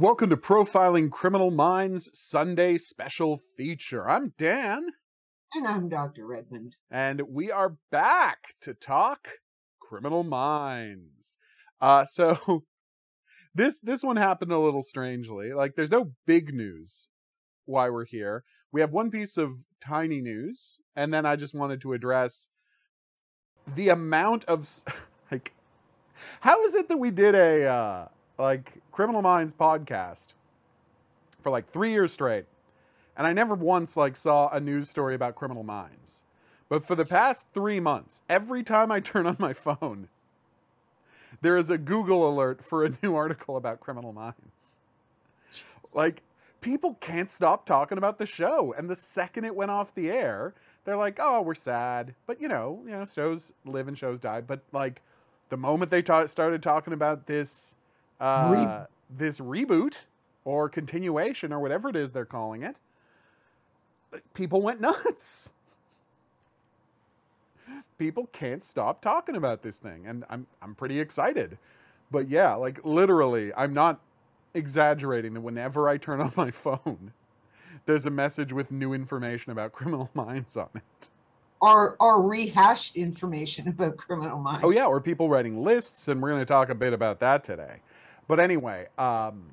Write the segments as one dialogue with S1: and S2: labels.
S1: Welcome to Profiling Criminal Minds Sunday special feature. I'm Dan,
S2: And I'm Dr. Redmond.
S1: and we are back to talk Criminal Minds. Uh, so this this one happened a little strangely. Like, there's no big news why we're here. We have one piece of tiny news, and then I just wanted to address the amount of like, how is it that we did a uh, like Criminal Minds podcast for like three years straight, and I never once like saw a news story about Criminal Minds. But for the past three months, every time I turn on my phone, there is a Google alert for a new article about Criminal Minds. Like people can't stop talking about the show, and the second it went off the air, they're like, "Oh, we're sad," but you know, you know, shows live and shows die. But like, the moment they ta- started talking about this, uh,
S2: Re-
S1: this reboot or continuation or whatever it is they're calling it, people went nuts. People can't stop talking about this thing, and I'm I'm pretty excited. But yeah, like literally, I'm not exaggerating that whenever I turn on my phone, there's a message with new information about Criminal Minds on it.
S2: Or, or rehashed information about criminal minds.
S1: Oh yeah, or people writing lists, and we're going to talk a bit about that today. But anyway, um,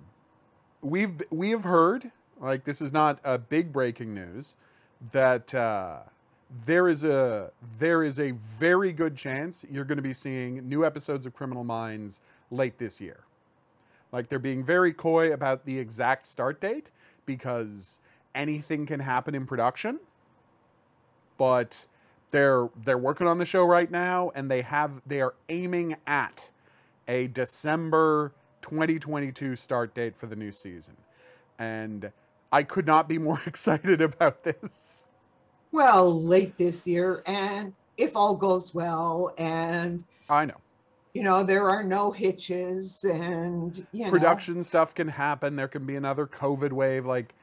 S1: we've we have heard like this is not a big breaking news that uh, there is a there is a very good chance you're going to be seeing new episodes of Criminal Minds late this year. Like they're being very coy about the exact start date because anything can happen in production. But they're they're working on the show right now and they have they are aiming at a December 2022 start date for the new season. And I could not be more excited about this.
S2: Well, late this year, and if all goes well, and
S1: I know.
S2: you know there are no hitches, and you know,
S1: Production stuff can happen. There can be another COVID wave like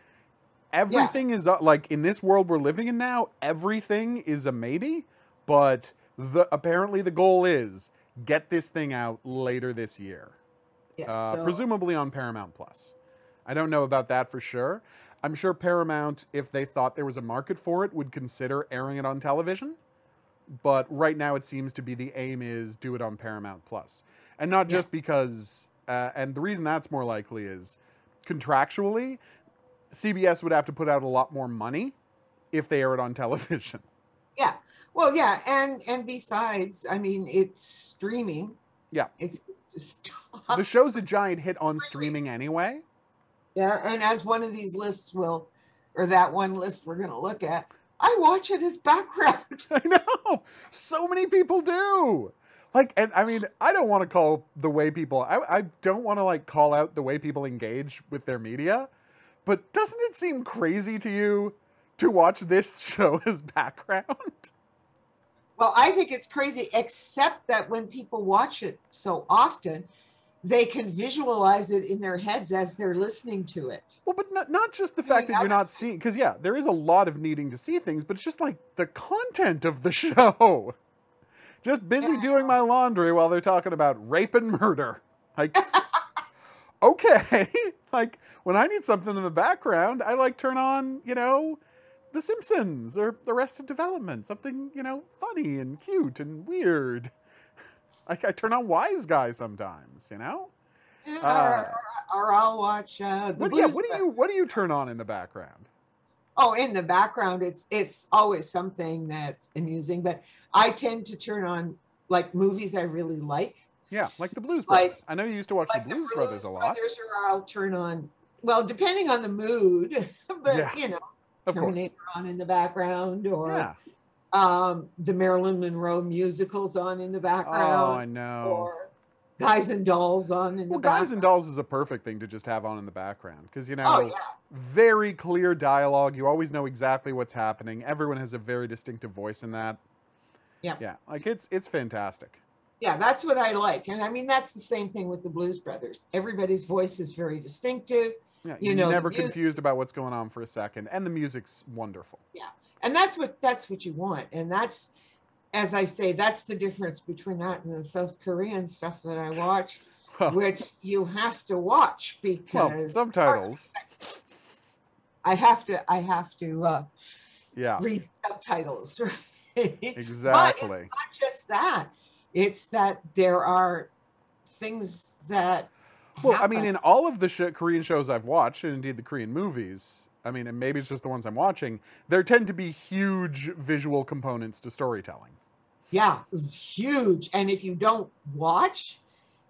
S1: everything is uh, like in this world we're living in now, everything is a maybe, but the apparently the goal is get this thing out later this year.
S2: Yeah,
S1: uh,
S2: so-
S1: presumably on Paramount Plus. I don't know about that for sure. I'm sure Paramount, if they thought there was a market for it, would consider airing it on television. But right now, it seems to be the aim is do it on Paramount Plus, and not
S2: Yeah.
S1: just because. Uh, and the reason that's more likely is contractually, CBS would have to put out a lot more money if they air it on television.
S2: yeah, well, yeah, and and besides, I mean, it's streaming.
S1: Yeah.
S2: it's just
S1: the show's a giant hit on streaming anyway.
S2: yeah, and as one of these lists will, or that one list we're going to look at, I watch it as background.
S1: I know. So many people do. Like, and I mean, I don't want to call the way people, I, I don't want to like call out the way people engage with their media, but doesn't it seem crazy to you to watch this show as background?
S2: Well, I think it's crazy, except that when people watch it so often, they can visualize it in their heads as they're listening to it.
S1: Well, but not, not just the
S2: I
S1: fact
S2: mean,
S1: that you're not seeing, because yeah, there is a lot of needing to see things, but it's just like the content of the show. Just busy
S2: Yeah.
S1: doing my laundry while they're talking about rape and murder. Like, okay. Like, when I need something in the background, I like turn on, you know, The Simpsons or Arrested Development, something, you know, funny and cute and weird. Like, I turn on Wise Guy sometimes, you know?
S2: Yeah,
S1: Uh,
S2: or, or I'll watch uh, the
S1: What, yeah, what do you what do you turn on in the background?
S2: Oh, in the background, it's it's always something that's amusing. But I tend to turn on like movies I really like.
S1: Yeah, like the Blues
S2: Like-
S1: Brothers. I know you used to watch
S2: Like
S1: the Blues Brothers a lot.
S2: Brothers, or I'll turn on. Well, depending on the mood, but
S1: Yeah,
S2: you know,
S1: Of course.
S2: Terminator on in the background, or
S1: Yeah.
S2: um, the Marilyn Monroe musicals on in the background.
S1: Oh, I know.
S2: or Guys and Dolls on in
S1: Well,
S2: the
S1: Guys
S2: background.
S1: and Dolls is a perfect thing to just have on in the background because you know,
S2: Oh yeah,
S1: very clear dialogue. You always know exactly what's happening. Everyone has a very distinctive voice in that.
S2: Yeah.
S1: Yeah, like it's it's fantastic.
S2: yeah, that's what I like, and I mean that's the same thing with the Blues Brothers. Everybody's voice is very distinctive,
S1: Yeah,
S2: You
S1: you're
S2: know,
S1: never confused about what's going on for a second, and the music's wonderful.
S2: Yeah, and that's what that's what you want, and that's as I say, that's the difference between that and the South Korean stuff that I watch.
S1: Well,
S2: which you have to watch
S1: well,
S2: because
S1: subtitles.
S2: I have to I have to uh,
S1: Yeah,
S2: read subtitles. Right? But
S1: exactly.
S2: it's not just that; it's that there are things that.
S1: Well, I mean, in all of the sh- Korean shows I've watched, and indeed the Korean movies, I mean, and maybe it's just the ones I'm watching, there tend to be huge visual components to storytelling.
S2: Yeah, huge. And if you don't watch,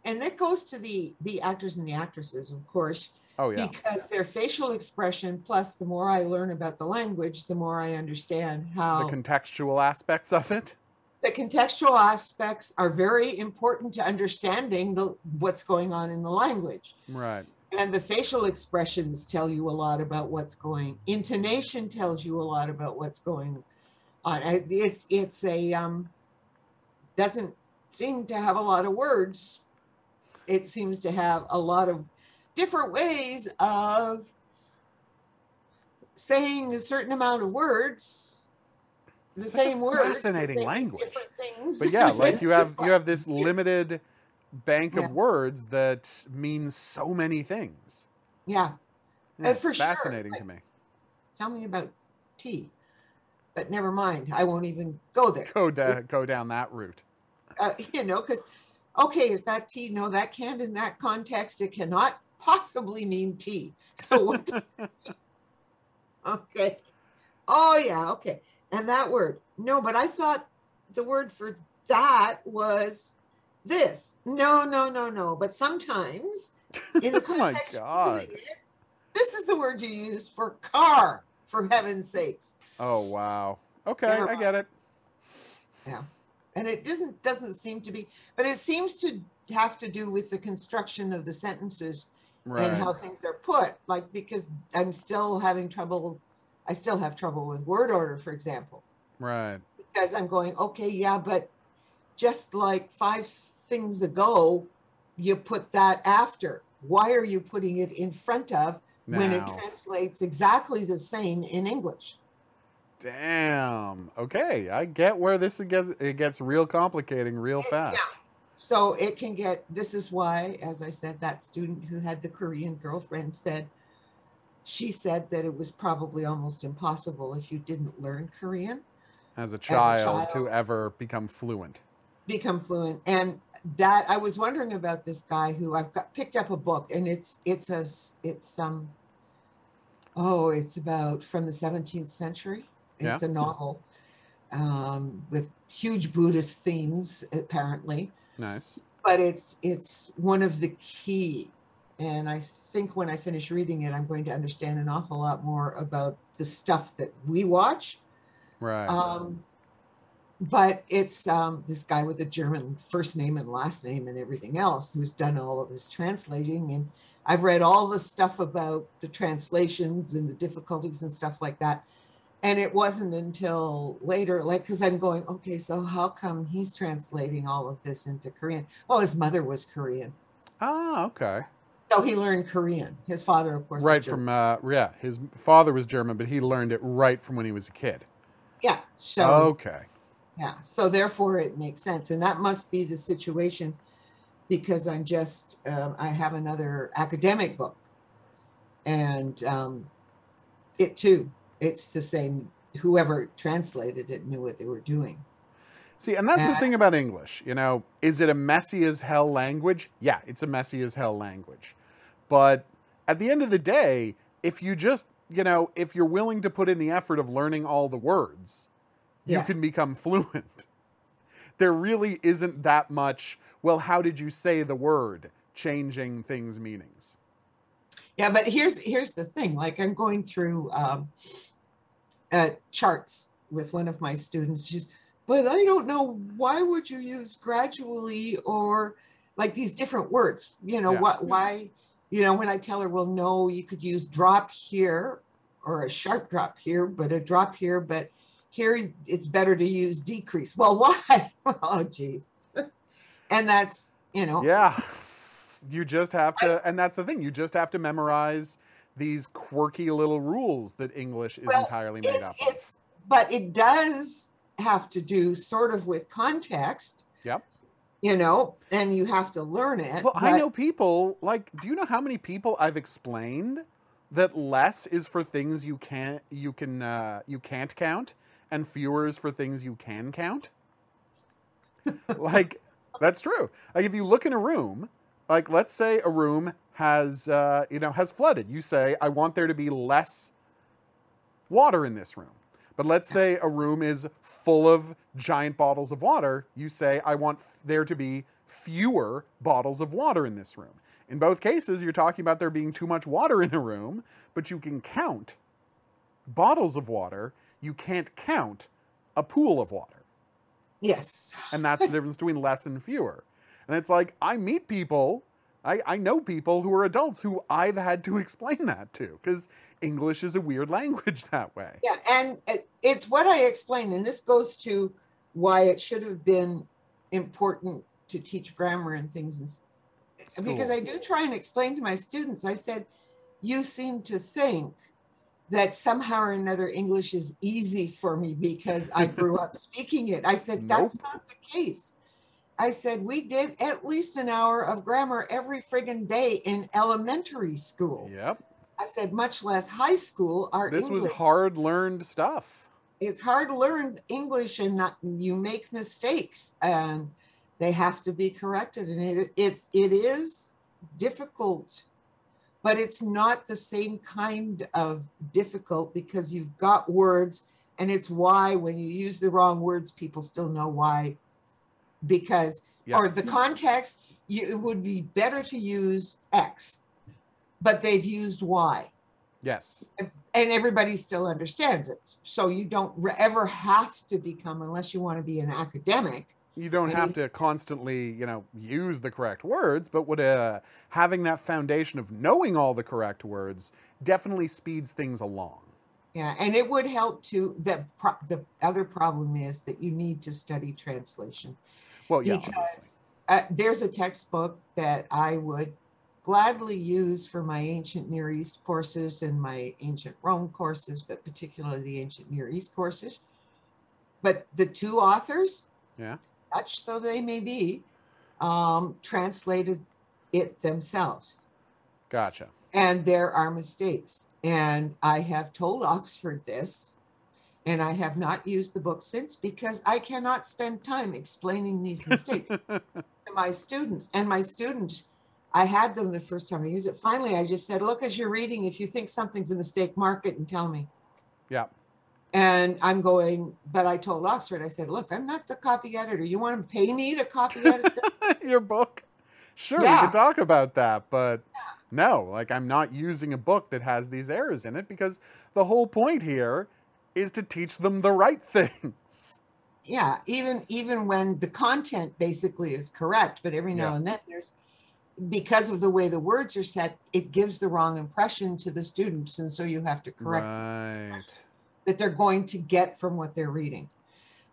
S2: and that goes to the the actors and the actresses, of course,
S1: Oh, yeah.
S2: because their facial expression. Plus, the more I learn about the language, the more I understand how
S1: The contextual aspects of it.
S2: The contextual aspects are very important to understanding the what's going on in the language.
S1: Right.
S2: And the facial expressions tell you a lot about what's going. Intonation tells you a lot about what's going on. It's it's a um, doesn't seem to have a lot of words. It seems to have a lot of different ways of saying a certain amount of words. The
S1: Such
S2: same words,
S1: fascinating language.
S2: Different things.
S1: But yeah, like you have
S2: just
S1: you have this limited bank
S2: Yeah.
S1: of words that means so many things.
S2: Yeah.
S1: Yeah,
S2: Uh,
S1: it's
S2: for sure.
S1: fascinating to me.
S2: tell me about tea. But never mind, I won't even go there.
S1: Go da- go down that route.
S2: Uh, you know, because okay, is that tea? No, that can't in that context. It cannot possibly mean tea. So what does it mean? Okay. Oh yeah, okay. And that word. No, but I thought the word for that was this. No, no, no, no. But sometimes in the
S1: Oh
S2: context of it, this is the word you use for car, for heaven's sakes.
S1: Oh wow. Okay,
S2: Never
S1: I get it. Yeah.
S2: And it doesn't doesn't seem to be but it seems to have to do with the construction of the sentences
S1: Right.
S2: and how things are put like because i'm still having trouble i still have trouble with word order for example
S1: right.
S2: because i'm going okay yeah but just like five things ago you put that after why are you putting it in front of when it translates exactly the same in english
S1: Damn. Okay, I get where this gets it gets real complicating real
S2: It-
S1: fast.
S2: yeah. So it can get, this is why, as I said, that student who had the Korean girlfriend said, she said that it was probably almost impossible if you didn't learn Korean,
S1: As a child,
S2: child.
S1: to ever become fluent.
S2: become fluent. And that I was wondering about this guy who I've got picked up a book and it's, it's a, it's, um, oh, it's about from the 17th century.
S1: Yeah.
S2: It's a novel um, with huge Buddhist themes, apparently.
S1: Nice.
S2: but it's it's one of the key and i think when i finish reading it i'm going to understand an awful lot more about the stuff that we watch.
S1: Right.
S2: um, but it's um, this guy with a german first name and last name and everything else who's done all of this translating. And i've read all the stuff about the translations and the difficulties and stuff like that. And it wasn't until later like because i'm going okay so how come he's translating all of this into korean? Well his mother was korean.
S1: Ah, okay.
S2: So he learned korean his father of course
S1: Right from uh yeah, his father was German, but he learned it right from when he was a kid.
S2: yeah so
S1: Okay.
S2: yeah so therefore it makes sense and that must be the situation because i'm just um, i have another academic book and um, it too it's the same whoever translated it knew what they were doing
S1: See, and that's the
S2: Uh,
S1: thing about English. You know, is it a messy as hell language? Yeah, it's a messy as hell language. But at the end of the day, if you just, you know, if you're willing to put in the effort of learning all the words, you
S2: Yeah.
S1: can become fluent. There really isn't that much, well, how did you say the word changing things' meanings?
S2: yeah but here's here's the thing like i'm going through um, uh, charts with one of my students she's but i don't know why would you use gradually or like these different words you know
S1: Yeah.
S2: what why you know when i tell her well no you could use drop here or a sharp drop here but a drop here but here it's better to use decrease well why oh geez and that's you know
S1: Yeah. You just have to, and that's the thing, you just have to memorize these quirky little rules that English is
S2: Well,
S1: entirely made
S2: it's,
S1: up of.
S2: it's but it does have to do sort of with context
S1: Yep.
S2: You know, and you have to learn it.
S1: Well, I know people like. Do you know how many people I've explained that less is for things you can't you can uh, you can't count, and fewer is for things you can count. like that's true. Like if you look in a room, like let's say a room has uh, you know has flooded, you say I want there to be less water in this room. But let's say a room is full of giant bottles of water. You say, I want f- there to be fewer bottles of water in this room. In both cases, you're talking about there being too much water in a room, but you can count bottles of water. You can't count a pool of water.
S2: yes.
S1: And that's the difference between less and fewer. And it's like, I meet people, I, I know people who are adults who I've had to explain that to because English is a weird language that way.
S2: Yeah, and it's what I explained, and this goes to why it should have been important to teach grammar and things. Because I do try and explain to my students, I said, you seem to think that somehow or another English is easy for me because I grew up speaking it. I said, that's not the case. I said, we did at least an hour of grammar every friggin' day in elementary school.
S1: Yep.
S2: I said, much less high school. Our
S1: This
S2: English
S1: was hard learned stuff.
S2: it's hard to learn English and not you make mistakes and they have to be corrected and it it's it is difficult but it's not the same kind of difficult because you've got words and it's why when you use the wrong words people still know why because
S1: Yeah.
S2: or the context you, it would be better to use x but they've used why.
S1: Yes.
S2: and everybody still understands it. So you don't ever have to become, unless you want to be an academic.
S1: You don't
S2: I
S1: have to constantly, you know, use the correct words, but would uh, having that foundation of knowing all the correct words definitely speeds things along.
S2: Yeah, and it would help to. The pro- the other problem is that you need to study translation
S1: Well, yeah.
S2: because uh, there's a textbook that I would gladly use for my ancient Near East courses and my ancient Rome courses, but particularly the ancient Near East courses. But the two authors,
S1: Yeah.
S2: Dutch though they may be, um, translated it themselves.
S1: Gotcha.
S2: And there are mistakes. And I have told Oxford this, and I have not used the book since because I cannot spend time explaining these mistakes to my students. And my students, I had them the first time I used it. Finally, I just said, look, as you're reading, if you think something's a mistake, mark it and tell me.
S1: Yeah.
S2: And I'm going, but I told Oxford, I said, look, I'm not the copy editor. You want to pay me to copy edit?
S1: Your book? Sure, we
S2: Yeah.
S1: could talk about that, but no, like I'm not using a book that has these errors in it because the whole point here is to teach them the right things.
S2: yeah even even when the content basically is correct but every now
S1: Yeah.
S2: and then there's because of the way the words are set it gives the wrong impression to the students and so you have to correct
S1: Right.
S2: that they're going to get from what they're reading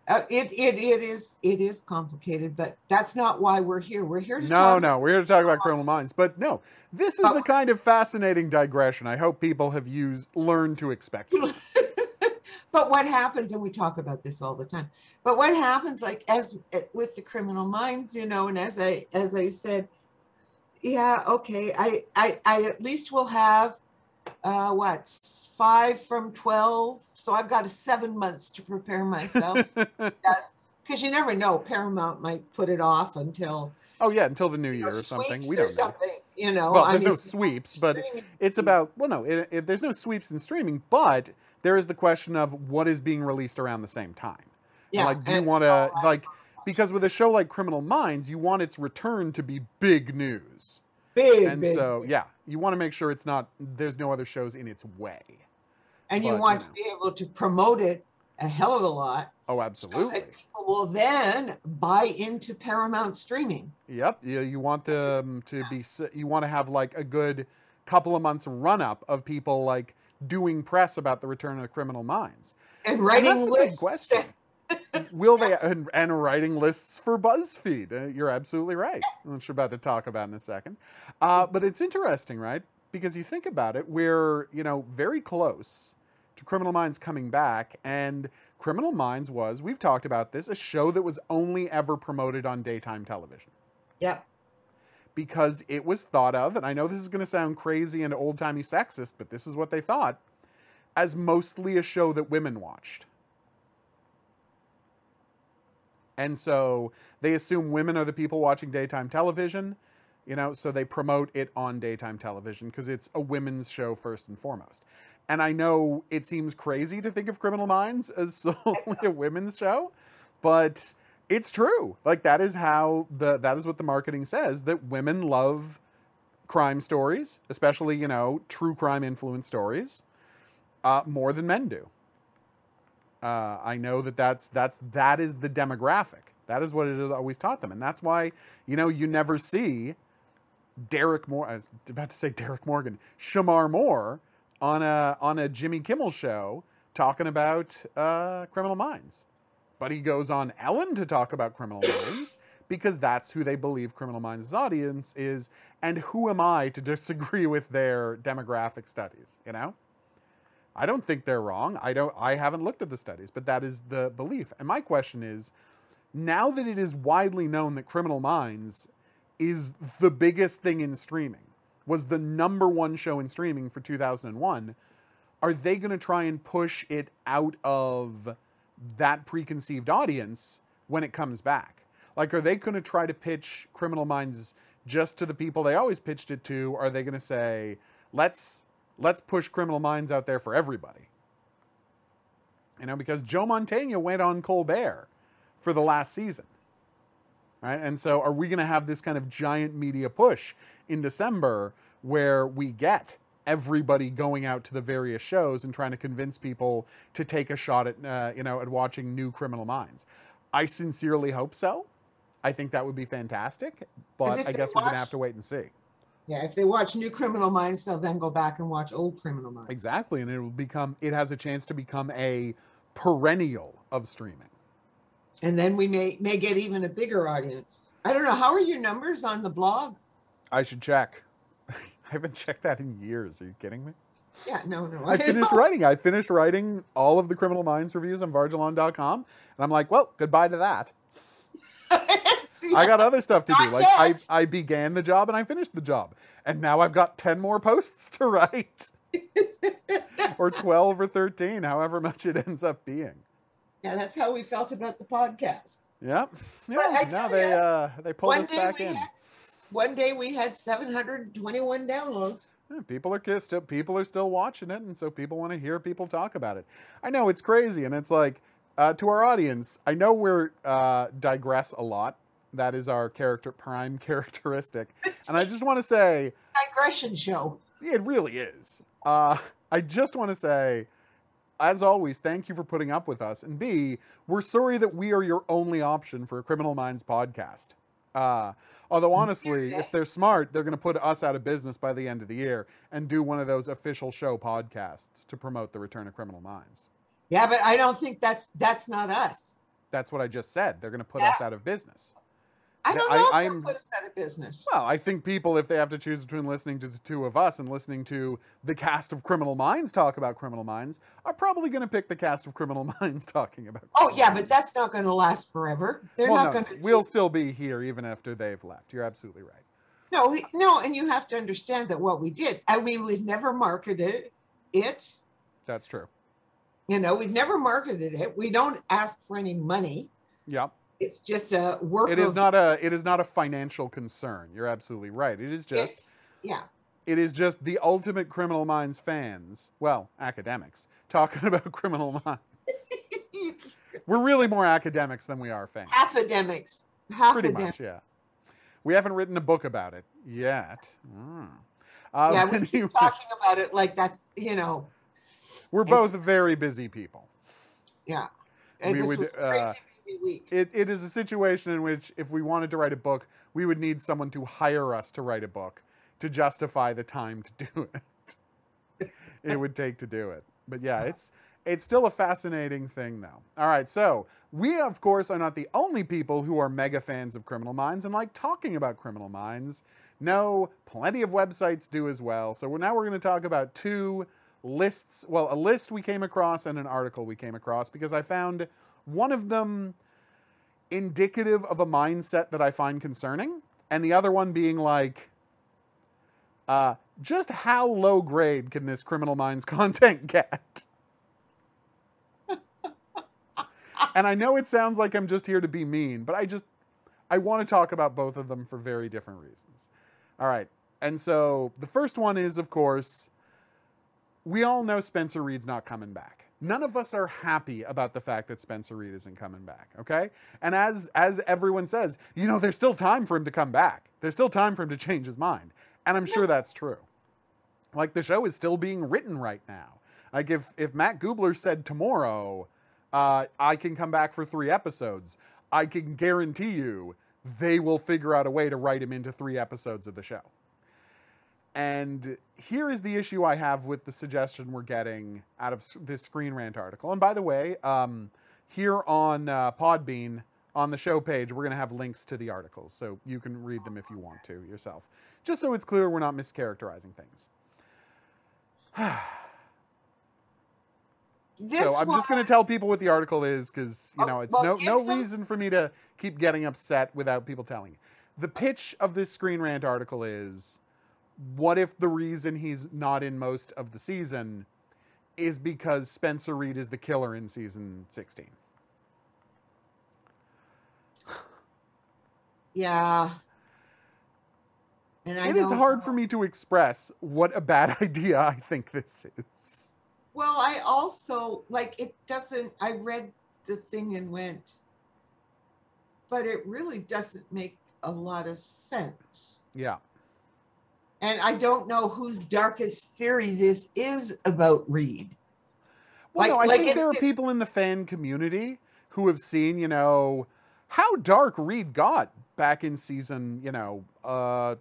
S2: uh, it, it it is it is complicated but that's not why we're here we're here to
S1: No,
S2: talk
S1: no, we're here to talk about criminal minds, but no, this is
S2: Oh.
S1: the kind of fascinating digression I hope people have used learned to expect.
S2: but what happens and we talk about this all the time but what happens like as eh, with the criminal minds you know and as i as i said yeah okay i i, I at least will have uh what five from 12 so i've got a seven months to prepare myself because you never know paramount might put it off until
S1: oh yeah, until the new year
S2: know,
S1: or something. We don't know.
S2: something you know
S1: Well,
S2: I
S1: there's no sweeps, but
S2: streaming-
S1: It's about well, no, it, it, there's no sweeps in streaming, but there is the question of what is being released around the same time. And,
S2: yeah
S1: like, do you want to like because with a show like Criminal Minds, you want its return to be big news,
S2: big
S1: and
S2: big,
S1: so yeah, you want to make sure it's not there's no other shows in its way.
S2: and you
S1: but, you
S2: want
S1: know.
S2: to be able to promote it a hell of a lot
S1: Oh,
S2: so
S1: absolutely.
S2: that people will then buy into Paramount streaming.
S1: Yep. You, you want them to be, you want to have like a good couple of months run up of people like doing press about the return of the criminal minds.
S2: And
S1: And
S2: writing
S1: big
S2: lists.
S1: question. Will they, and, and writing lists for BuzzFeed. Uh, you're absolutely right, which we're about to talk about in a second. Uh, but it's interesting, right? Because you think about it, we're, you know, very close to Criminal Minds coming back. And Criminal Minds was, we've talked about this, a show that was only ever promoted on daytime television
S2: Yep.
S1: because it was thought of, and I know this is going to sound crazy and old timey sexist, but this is what they thought, as mostly a show that women watched. And so they assume women are the people watching daytime television, you know, so they promote it on daytime television because it's a women's show first and foremost. And I know it seems crazy to think of Criminal Minds as solely a women's show, but it's true. Like that is how the that is what the marketing says that women love crime stories, especially you know true crime influence stories, uh, more than men do. Uh, I know that that's that's that is the demographic. That is what it has always taught them, and that's why you know you never see Derek Moore. I was about to say Derek Morgan, Shemar Moore on a on a Jimmy Kimmel show talking about uh, Criminal Minds, but he goes on Ellen to talk about Criminal Minds because that's who they believe Criminal Minds' audience is, and who am I to disagree with their demographic studies? You know. I don't think they're wrong. I don't I haven't looked at the studies, but that is the belief. And my question is, now that it is widely known that Criminal Minds is the biggest thing in streaming, was the number one show in streaming for 2001, are they going to try and push it out of that preconceived audience when it comes back? Like, are they going to try to pitch Criminal Minds just to the people they always pitched it to? Are they going to say, let's let's push Criminal Minds out there for everybody? You know, because Joe Mantegna went on Colbert for the last season. Right? And so are we going to have this kind of giant media push in December where we get everybody going out to the various shows and trying to convince people to take a shot at uh, you know at watching new Criminal Minds? I sincerely hope so. I think that would be fantastic, but I guess we're going to have to wait and see.
S2: Yeah. If they watch New Criminal Minds, they'll then go back and watch Old Criminal Minds.
S1: Exactly, and it will become it has a chance to become a perennial of streaming.
S2: And then we may may get even a bigger audience. I don't know. How are your numbers on the blog?
S1: I should check. I haven't checked that in years. Are you kidding me?
S2: Yeah, no, no.
S1: I finished
S2: know.
S1: writing. I finished writing all of the Criminal Minds reviews on Vargelon.com, and I'm like, well, goodbye to that.
S2: See,
S1: I got other stuff to do. Like I,
S2: yet.
S1: I began the job and I finished the job, and now I've got ten more posts to write, or twelve or thirteen, however much it ends up being.
S2: yeah, that's how we felt about the podcast.
S1: Yep. Yeah. Now they
S2: ya,
S1: uh they pulled us back in.
S2: had, one day we had 721 downloads.
S1: Yeah, people are still people are still watching it, and so people want to hear people talk about it. I know it's crazy, and it's like uh, to our audience. I know we're uh, digress a lot. That is our character prime characteristic, and I just want to say
S2: digression show.
S1: it really is. Uh, I just want to say, as always, thank you for putting up with us, and B, we're sorry that we are your only option for a Criminal Minds podcast. Uh, although honestly, if they're smart, they're going to put us out of business by the end of the year and do one of those official show podcasts to promote the return of Criminal Minds.
S2: Yeah, but I don't think that's that's not us.
S1: That's what I just said. They're going to put
S2: Yeah.
S1: us out of business.
S2: I don't
S1: I-
S2: know if
S1: I'm-
S2: they'll put us out of business.
S1: Well, I think people, if they have to choose between listening to the two of us and listening to the cast of Criminal Minds talk about Criminal Minds, are probably going to pick the cast of Criminal Minds talking about.
S2: Oh
S1: Criminal
S2: yeah,
S1: Minds.
S2: but that's not going to last forever. They're
S1: well,
S2: not
S1: no,
S2: going to.
S1: we'll still be here even after they've left. You're absolutely right.
S2: No, we, no, and you have to understand that what we did, and we would never marketed it.
S1: That's true.
S2: You know, we've never marketed it. We don't ask for any money.
S1: Yep.
S2: It's just a work
S1: It is of. not a. It is not a financial concern. You're absolutely right. It is just.
S2: yeah.
S1: It is just the ultimate Criminal Minds fans. Well, academics talking about Criminal Minds. We're really more academics than we are fans.
S2: Academics.
S1: Pretty much, yeah. We haven't written a book about it yet. Mm. Uh,
S2: Yeah, we keep talking about it like that's you know,
S1: we're both very busy people.
S2: yeah. And
S1: We
S2: this
S1: would,
S2: was a
S1: uh,
S2: week.
S1: It, it is a situation in which, if we wanted to write a book, we would need someone to hire us to write a book to justify the time to do it. it would take to do it. But yeah, it's it's still a fascinating thing, though. All right, so we, of course, are not the only people who are mega fans of Criminal Minds and like talking about Criminal Minds. No, plenty of websites do as well. So we're, now we're going to talk about two lists. Well, a list we came across and an article we came across because I found one of them indicative of a mindset that I find concerning, and the other one being like, uh, just how low grade can this Criminal Minds content get? and I know it sounds like I'm just here to be mean, but I just I want to talk about both of them for very different reasons. All right. And so the first one is of course we all know Spencer Reid's not coming back. None of us are happy about the fact that Spencer Reid isn't coming back, okay? And as as everyone says, you know, there's still time for him to come back. There's still time for him to change his mind. And I'm sure that's true. Like the show is still being written right now. Like if if Matt Gubler said tomorrow, uh, I can come back for three episodes, I can guarantee you they will figure out a way to write him into three episodes of the show. And here is the issue I have with the suggestion we're getting out of this Screen Rant article. And by the way, um, here on uh, Podbean, on the show page, we're going to have links to the articles, so you can read them if you want to yourself. Just so it's clear we're not mischaracterizing things.
S2: This
S1: so I'm just going to tell people what the article is because you
S2: Oh,
S1: know it's
S2: well,
S1: no no
S2: them-
S1: reason for me to keep getting upset without people telling. The pitch of this Screen Rant article is: What if the reason he's not in most of the season is because Spencer Reid is the killer in season 16?
S2: Yeah. And I
S1: It is hard for me to express what a bad idea I think this is.
S2: Well, I also like it doesn't I read the thing and went, but it really doesn't make a lot of sense.
S1: Yeah.
S2: And I don't know whose darkest theory this is about Reid.
S1: Well,
S2: Like-
S1: no, I
S2: like
S1: think
S2: it-
S1: there are people in the fan community who have seen, you know, how dark Reid got back in season, you know, uh,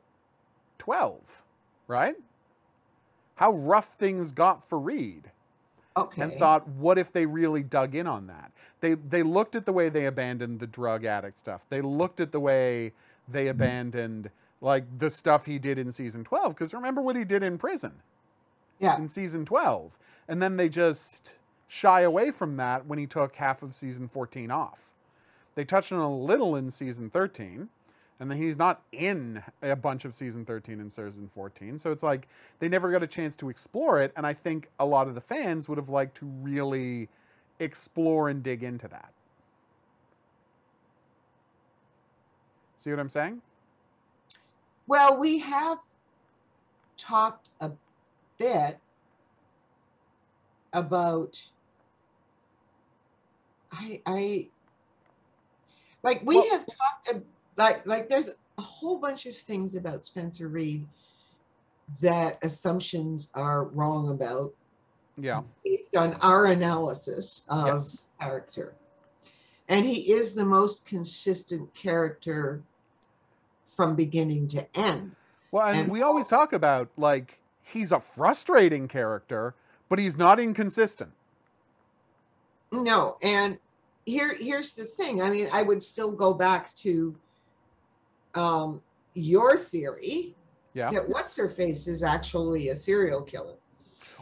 S1: 12, right? How rough things got for Reid.
S2: Okay.
S1: And thought, what if they really dug in on that? They they looked at the way they abandoned the drug addict stuff. They looked at the way they
S2: Mm-hmm.
S1: Like the stuff he did in season 12 because remember what he did in prison
S2: yeah.
S1: in season 12. And then they just shy away from that when he took half of season 14 off. They touched on a little in season 13, and then he's not in a bunch of season 13 and season 14. So it's like they never got a chance to explore it. And I think a lot of the fans would have liked to really explore and dig into that. See what I'm saying?
S2: Well, we have talked a bit about I I like we
S1: Well-
S2: have talked like like there's a whole bunch of things about Spencer Reid that assumptions are wrong about
S1: Yeah.
S2: based on our analysis of
S1: Yes.
S2: character. And he is the most consistent character from beginning to end.
S1: Well, and,
S2: And-
S1: we always talk about like he's a frustrating character, but he's not inconsistent.
S2: No, and here here's the thing. I mean, I would still go back to um your theory
S1: Yeah.
S2: that what's her face is actually a serial killer.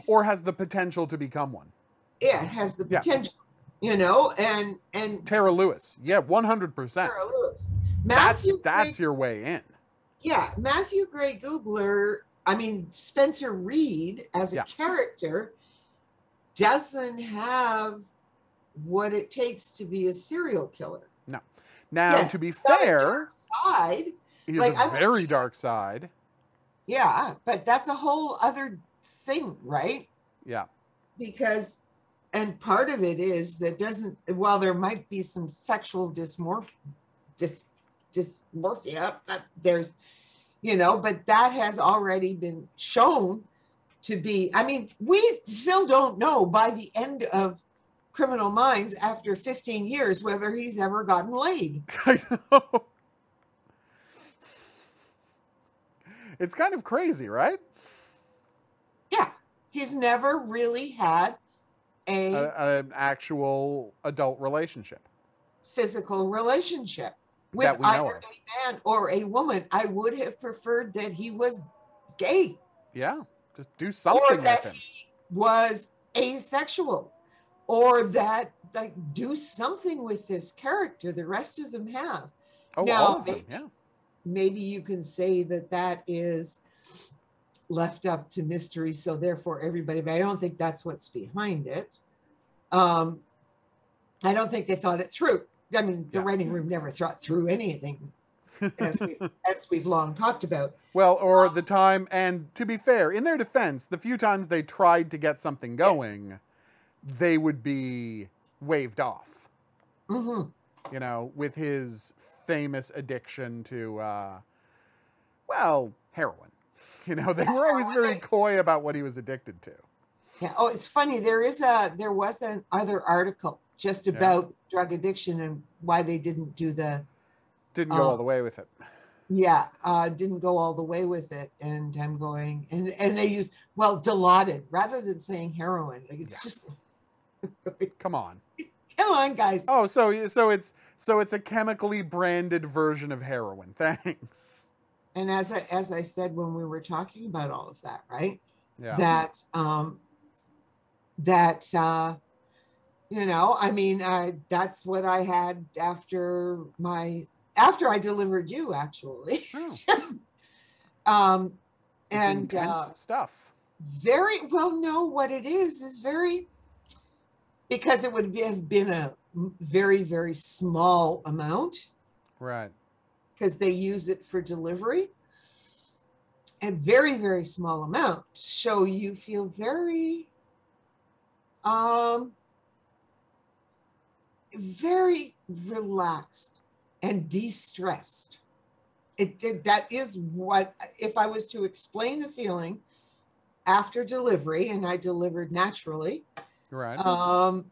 S1: Or has the potential to become one.
S2: Yeah, it has the
S1: Yeah.
S2: potential, you know, and and
S1: Tara Lewis. Yeah, 100%.
S2: Sarah Lewis.
S1: That's
S2: Matthew
S1: that's
S2: Gray,
S1: your way in.
S2: yeah, Matthew Gray Gubler, I mean Spencer Reid as a
S1: Yeah.
S2: character doesn't have what it takes to be a serial killer. No.
S1: Now,
S2: Yes,
S1: to be
S2: he's got a
S1: fair,
S2: side.
S1: he has
S2: like,
S1: a
S2: I-
S1: very dark side.
S2: Yeah, but that's a whole other thing, right?
S1: Yeah.
S2: Because, and part of it is that doesn't, while there might be some sexual dysmorph, dys, dysmorphia, there's, you know, but that has already been shown to be, I mean, we still don't know by the end of Criminal Minds after 15 years whether he's ever gotten laid.
S1: I know. It's kind of crazy, right?
S2: Yeah, he's never really had a
S1: A, an actual adult relationship.
S2: physical relationship with
S1: That we know
S2: either a man or a woman. I would have preferred that he was gay
S1: Yeah. Just do
S2: or
S1: something
S2: that
S1: with him.
S2: he was asexual or that like do something with this character the rest of them have
S1: Oh,
S2: Now,
S1: all of them. Yeah.
S2: maybe you can say that that is left up to mystery so therefore everybody but i don't think that's what's behind it um i don't think they thought it through i mean the
S1: Yeah.
S2: writing room never thought through anything as, we, as we've long talked about
S1: Well, or the time, and to be fair, in their defense, the few times they tried to get something going, they would be waved off.
S2: hmm
S1: You know, with his famous addiction to, uh, well, heroin. You know, they were always very coy about what he was addicted to.
S2: Yeah. Oh, it's funny. There is a there was an other article just
S1: Yeah.
S2: about drug addiction and why they didn't do the
S1: Didn't go
S2: Oh.
S1: all the way with it.
S2: yeah uh didn't go all the way with it and i'm going and and they use well dilaudid rather than saying heroin like it's
S1: Yeah.
S2: just
S1: Come on.
S2: come on guys
S1: Oh, so so it's so it's a chemically branded version of heroin. Thanks.
S2: and as i as i said when we were talking about all of that right
S1: Yeah.
S2: that um that uh you know i mean uh that's what i had after my after i delivered you actually. Um
S1: It's
S2: and
S1: intense
S2: uh
S1: stuff.
S2: very well no what it is is very because it would be- have been a very very small amount.
S1: Right.
S2: because they use it for delivery. A very very small amount. So you feel very um very relaxed and de-stressed it, it that is what if i was to explain the feeling after delivery and i delivered naturally
S1: Right.
S2: um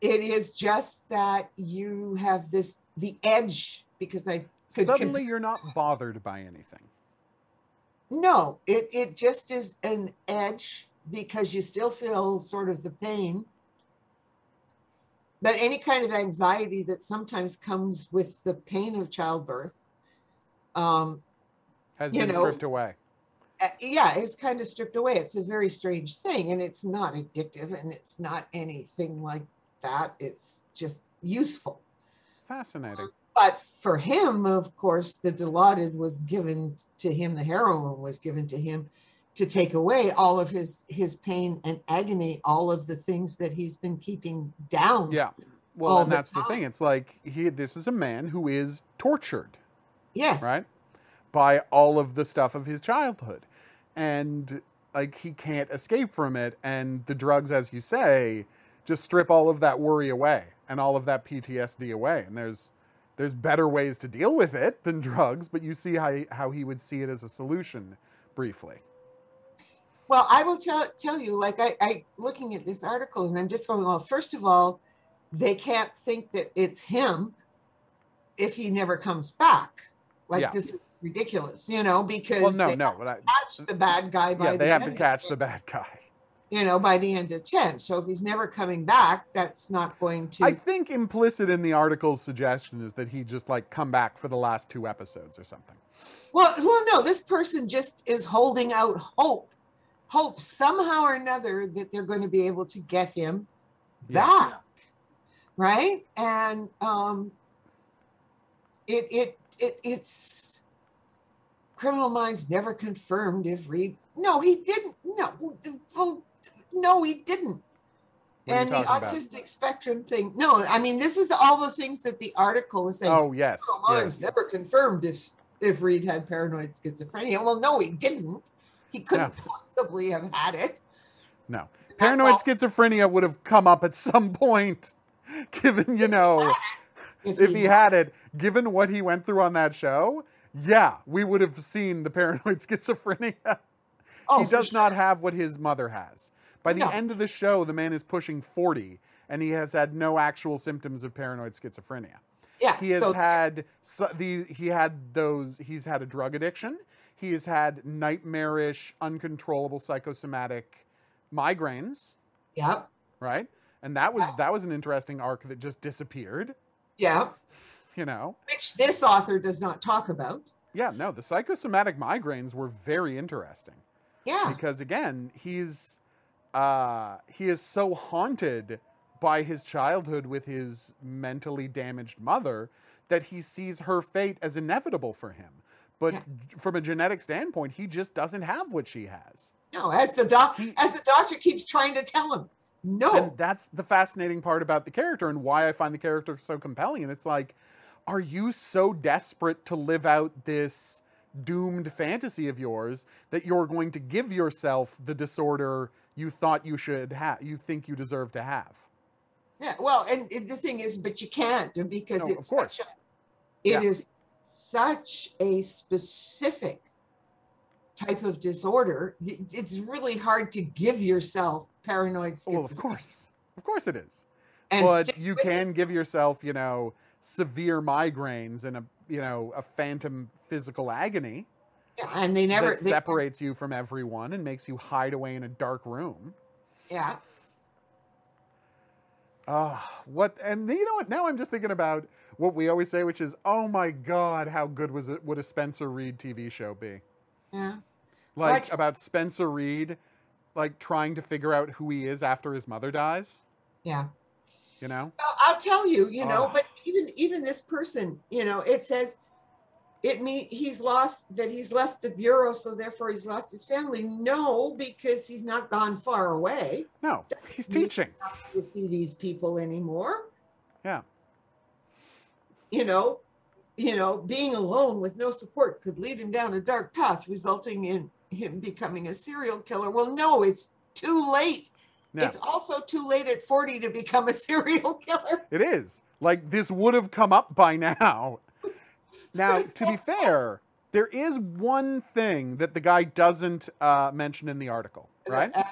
S2: it is just that you have this the edge because i could
S1: Suddenly, you're not bothered by anything.
S2: no it it just is an edge because you still feel sort of the pain but any kind of anxiety that sometimes comes with the pain of childbirth um
S1: Has been
S2: know,
S1: stripped away.
S2: uh, yeah, it's kind of stripped away. It's a very strange thing, and it's not addictive, and it's not anything like that. It's just useful.
S1: Fascinating.
S2: But for him, of course, the Dilaudid was given to him. The heroin was given to him to take away all of his his pain and agony, all of the things that he's been keeping down.
S1: Yeah. Well, and
S2: the
S1: that's the thing. It's like he. This is a man who is tortured,
S2: Yes.
S1: right, by all of the stuff of his childhood, and like he can't escape from it. And the drugs, as you say, just strip all of that worry away and all of that PTSD away. And there's there's better ways to deal with it than drugs, but you see how how he would see it as a solution briefly.
S2: Well, I will tell tell you, like I, I looking at this article, and I'm just going, well, first of all, they can't think that it's him if he never comes back. Like
S1: Yeah.
S2: this is ridiculous, you know, because
S1: Well, no,
S2: they
S1: no, but I,
S2: catch the bad guy by
S1: yeah,
S2: the
S1: they have to catch the bad guy.
S2: you know, by the end of 10. So if he's never coming back, that's not going to
S1: I think implicit in the article's suggestion is that he just like come back for the last two episodes or something.
S2: Well, well, no, this person just is holding out hope, hope somehow or another that they're going to be able to get him
S1: Yeah.
S2: back, right? And um, it it it it's Criminal Minds never confirmed if Reid. No, he didn't. No, well, no, he didn't.
S1: What
S2: and the
S1: talking about?
S2: autistic spectrum thing. No, I mean this is all the things that the article was saying.
S1: Oh yes,
S2: Criminal Minds
S1: yes.
S2: never confirmed if if Reid had paranoid schizophrenia. Well, no, he didn't. He couldn't possibly have had it.
S1: No.
S2: That's
S1: Paranoid
S2: all.
S1: schizophrenia would have come up at some point, given, you know, if he had it, given what he went through on that show. Yeah, we would have seen the paranoid schizophrenia.
S2: oh,
S1: he does
S2: sure.
S1: not have what his mother has. By the
S2: No.
S1: end of the show, the man is pushing 40 and he has had no actual symptoms of paranoid schizophrenia.
S2: Yeah,
S1: He has
S2: so
S1: had so, the he had those he's had a drug addiction. He has had nightmarish, uncontrollable psychosomatic migraines,
S2: Yep.
S1: right? And that was that was an interesting arc that just disappeared,
S2: yeah,
S1: you know.
S2: which this author does not talk about.
S1: Yeah, no, the psychosomatic migraines were very interesting
S2: Yeah,
S1: because again, he's uh, he is so haunted by his childhood with his mentally damaged mother that he sees her fate as inevitable for him. But
S2: Yeah.
S1: from a genetic standpoint, he just doesn't have what she has.
S2: No, as the doc,
S1: He-
S2: as the doctor keeps trying to tell him, no.
S1: And that's the fascinating part about the character and why I find the character so compelling. And it's like, are you so desperate to live out this doomed fantasy of yours that you're going to give yourself the disorder you thought you should have, you think you deserve to have?
S2: Yeah, well, and it- the thing is, but you can't because
S1: No, of course.
S2: such a, it
S1: Yeah.
S2: is such a specific type of disorder, it's really hard to give yourself paranoid schizophrenia.
S1: Well, of course. Of course it is.
S2: and
S1: but you
S2: with it.
S1: can give yourself, you know, severe migraines and a, you know, a phantom physical agony
S2: Yeah, and they never they-
S1: separates you from everyone and makes you hide away in a dark room.
S2: Yeah,
S1: Ah, what? And you know what? Now I'm just thinking about what we always say, which is, "Oh my God, how good was it? Would a Spencer Reid TV show be?
S2: yeah.
S1: Like
S2: What?
S1: about Spencer Reid, like trying to figure out who he is after his mother dies.
S2: Yeah.
S1: You know?
S2: I'll tell you, you know, but even even this person, you know, it says it mean he's lost that he's left the bureau, so therefore he's lost his family. No, because he's not gone far away
S1: No, he's
S2: Me-
S1: teaching.
S2: to see these people anymore.
S1: Yeah.
S2: You know, you know, being alone with no support could lead him down a dark path, resulting in him becoming a serial killer. Well, no, it's too late.
S1: Yeah.
S2: It's also too late at 40 to become a serial killer.
S1: It is. Like this would have come up by now. Now, to be fair, there is one thing that the guy doesn't uh, mention in the article, right?
S2: Uh,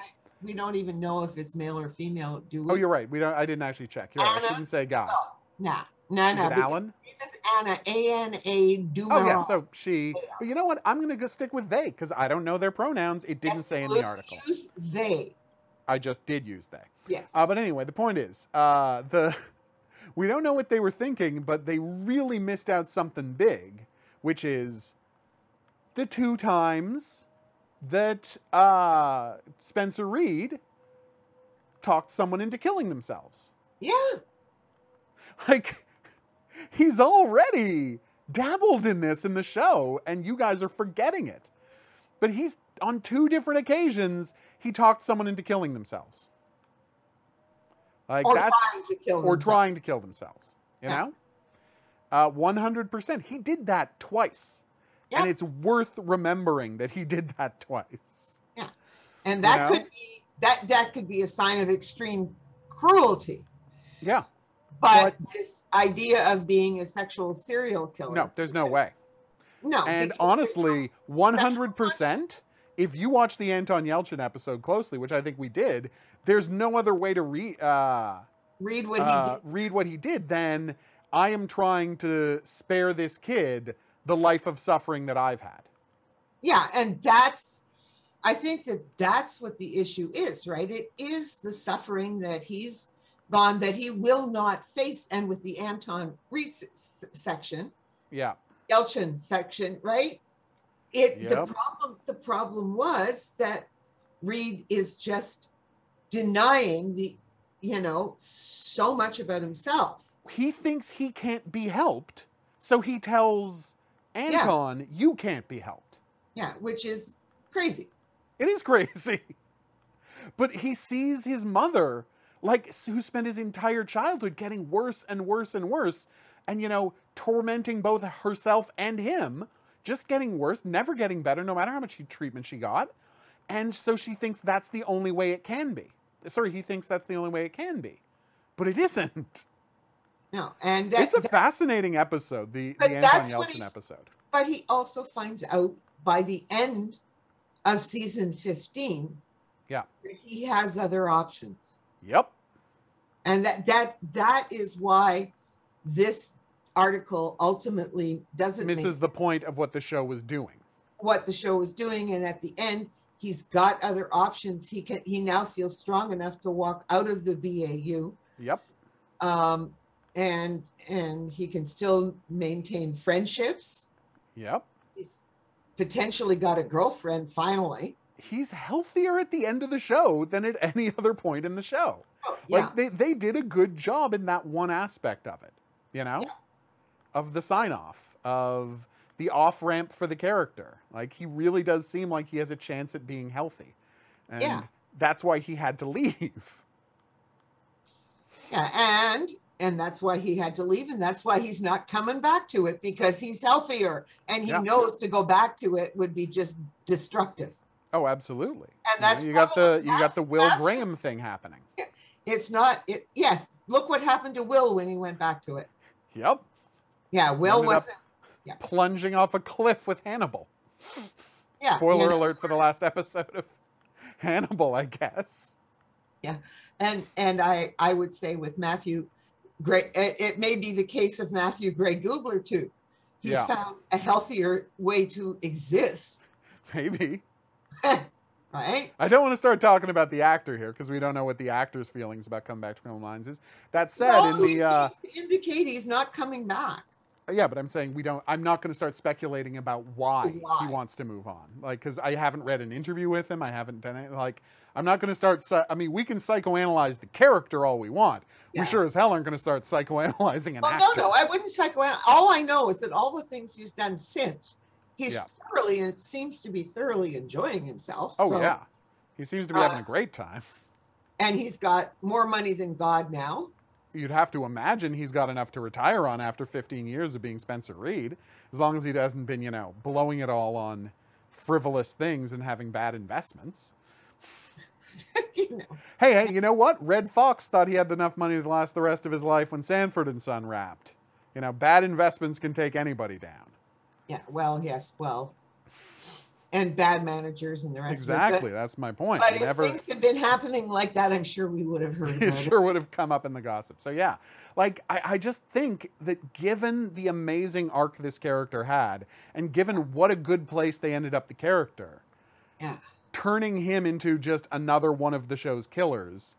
S2: we don't even know if it's male or female, do we?
S1: Oh, you're right. We don't. I didn't actually check. You're right. I shouldn't say guy.
S2: Oh, nah, nah,
S1: Is
S2: nah.
S1: it
S2: because
S1: Alan?
S2: is Anna, A N A
S1: Oh yeah. So she. But you know what? I'm gonna go stick with they because I don't know their pronouns. It didn't say in the article.
S2: Use they.
S1: I just did use they.
S2: Yes.
S1: Uh, but anyway, the point is, uh, the we don't know what they were thinking, but they really missed out something big, which is the two times that uh, Spencer Reid talked someone into killing themselves.
S2: yeah.
S1: Like he's already dabbled in this in the show, and you guys are forgetting it. But he's on two different occasions he talked someone into killing themselves. Like
S2: Or
S1: that's
S2: trying to kill
S1: or
S2: themselves.
S1: trying to kill themselves. You
S2: Yeah.
S1: know, uh, one hundred percent. He did that twice, and it's worth remembering that he did that twice.
S2: Yeah, and that
S1: know?
S2: could be that that could be a sign of extreme cruelty.
S1: Yeah.
S2: But, this idea of being a sexual serial killer.
S1: No, there's no way.
S2: No.
S1: And honestly, one hundred percent. If you watch the Anton Yelchin episode closely, which I think we did, there's no other way to read uh,
S2: read what he
S1: uh,
S2: did.
S1: read what he did than I am trying to spare this kid the life of suffering that I've had.
S2: Yeah, and that's I think that that's what the issue is, right? It is the suffering that he's gone that he will not face, and with the Anton Reid section,
S1: Yeah.
S2: Yelchin section, right? It the problem the problem was that Reid is just denying the you know so much about himself.
S1: He thinks he can't be helped, so he tells Anton, "You can't be helped."
S2: Yeah, which is crazy.
S1: It is crazy. But he sees his mother, like, who spent his entire childhood getting worse and worse and worse, and, you know, tormenting both herself and him, just getting worse, never getting better, no matter how much treatment she got. And so she thinks that's the only way it can be. Sorry, he thinks that's the only way it can be. But it isn't.
S2: No, and that,
S1: It's a fascinating episode, the, the Anton Yelchin
S2: he-
S1: episode.
S2: but he also finds out by the end of season 15
S1: Yeah.
S2: he has other options
S1: Yep.
S2: And that that that is why this article ultimately doesn't
S1: Misses the point of what the show was doing.
S2: what the show was doing and at the end he's got other options he can he now feels strong enough to walk out of the BAU
S1: Yep.
S2: um and and he can still maintain friendships
S1: Yep.
S2: he's potentially got a girlfriend finally
S1: he's healthier at the end of the show than at any other point in the show.
S2: Yeah.
S1: Like they, they did a good job in that one aspect of it, you know?
S2: Yeah.
S1: Of the sign off, of the off ramp for the character. Like he really does seem like he has a chance at being healthy. And
S2: Yeah.
S1: that's why he had to leave.
S2: Yeah, and and that's why he had to leave, and that's why he's not coming back to it because he's healthier and he
S1: Yeah.
S2: knows to go back to it would be just destructive.
S1: Oh, absolutely.
S2: And
S1: You know,
S2: that's
S1: you got the you got the Will Graham thing happening.
S2: It's not it yes, look what happened to Will when he went back to it.
S1: Yep.
S2: Yeah, Will wasn't
S1: Plunging off a cliff with Hannibal.
S2: yeah. you
S1: Spoiler
S2: know,
S1: alert for the last episode of Hannibal, I guess.
S2: Yeah, and and I I would say with Matthew Gray it, it may be the case of Matthew Gray Gubler too. He's
S1: Yeah.
S2: found a healthier way to exist,
S1: Maybe.
S2: right?
S1: I don't want to start talking about the actor here because we don't know what the actor's feelings about coming back to Criminal Minds is. That said,
S2: no,
S1: in
S2: he
S1: the uh,
S2: seems to indicate he's not coming back.
S1: yeah, but I'm saying we don't. I'm not going to start speculating about why,
S2: Why.
S1: he wants to move on. Like, because I haven't read an interview with him. I haven't done it. Like, I'm not going to start. I mean, we can psychoanalyze the character all we want.
S2: Yeah.
S1: We sure as hell aren't going to start psychoanalyzing an
S2: Well,
S1: actor.
S2: no, no, I wouldn't psychoanalyze. All I know is that all the things he's done since, he's
S1: Yeah.
S2: thoroughly and seems to be thoroughly enjoying himself.
S1: Oh
S2: so-
S1: yeah, he seems to be
S2: Uh,
S1: having a great time.
S2: and he's got more money than God now.
S1: You'd have to imagine he's got enough to retire on after 15 years of being Spencer Reid, as long as he hasn't been, you know, blowing it all on frivolous things and having bad investments.
S2: you know,
S1: Hey, hey, you know what? Redd Foxx thought he had enough money to last the rest of his life when Sanford and Son wrapped. You know, bad investments can take anybody down.
S2: Yeah. Well, yes, well, and bad managers and the rest.
S1: Exactly,
S2: Of
S1: that's my point.
S2: But, but if things had been happening like that, I'm sure we would have heard
S1: it
S2: about it.
S1: sure would have come up in the gossip. So yeah, like I, I just think that given the amazing arc this character had, and given what a good place they ended up the character,
S2: Yeah.
S1: turning him into just another one of the show's killers.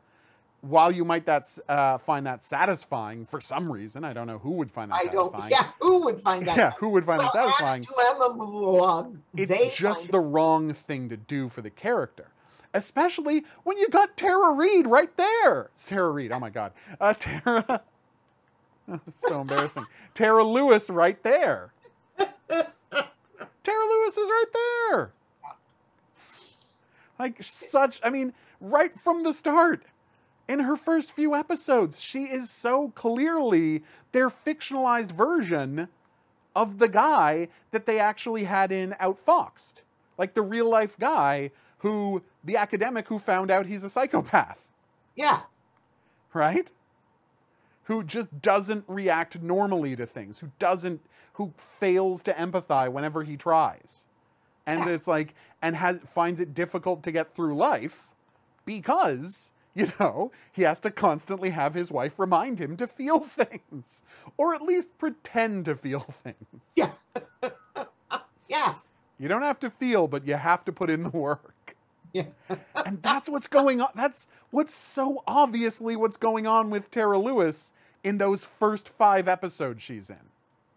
S1: While you might that uh, find that satisfying for some reason, I don't know who would find that
S2: I don't.
S1: satisfying.
S2: Yeah, who would find that?
S1: Yeah, who would find
S2: well,
S1: that satisfying?
S2: Anna to Emma Blog,
S1: It's just the wrong thing to do for the character. Especially when you got Tara Reid right there. Tara Reid, oh my god. Uh, Tara. so embarrassing. Tara Lewis right there. Tara Lewis is right there. Like, such, I mean, right from the start. In her first few episodes, she is so clearly their fictionalized version of the guy that they actually had in Outfoxed. Like the real life guy who, the academic who found out he's a psychopath,
S2: Yeah,
S1: right? Who just doesn't react normally to things, who doesn't, who fails to empathize whenever he tries. And
S2: Yeah.
S1: it's like, and has, finds it difficult to get through life because, you know, he has to constantly have his wife remind him to feel things, or at least pretend to feel things.
S2: yeah, yeah.
S1: You don't have to feel, but you have to put in the work.
S2: Yeah.
S1: and that's what's going on. That's what's so obviously what's going on with Tara Lewis in those first five episodes she's in.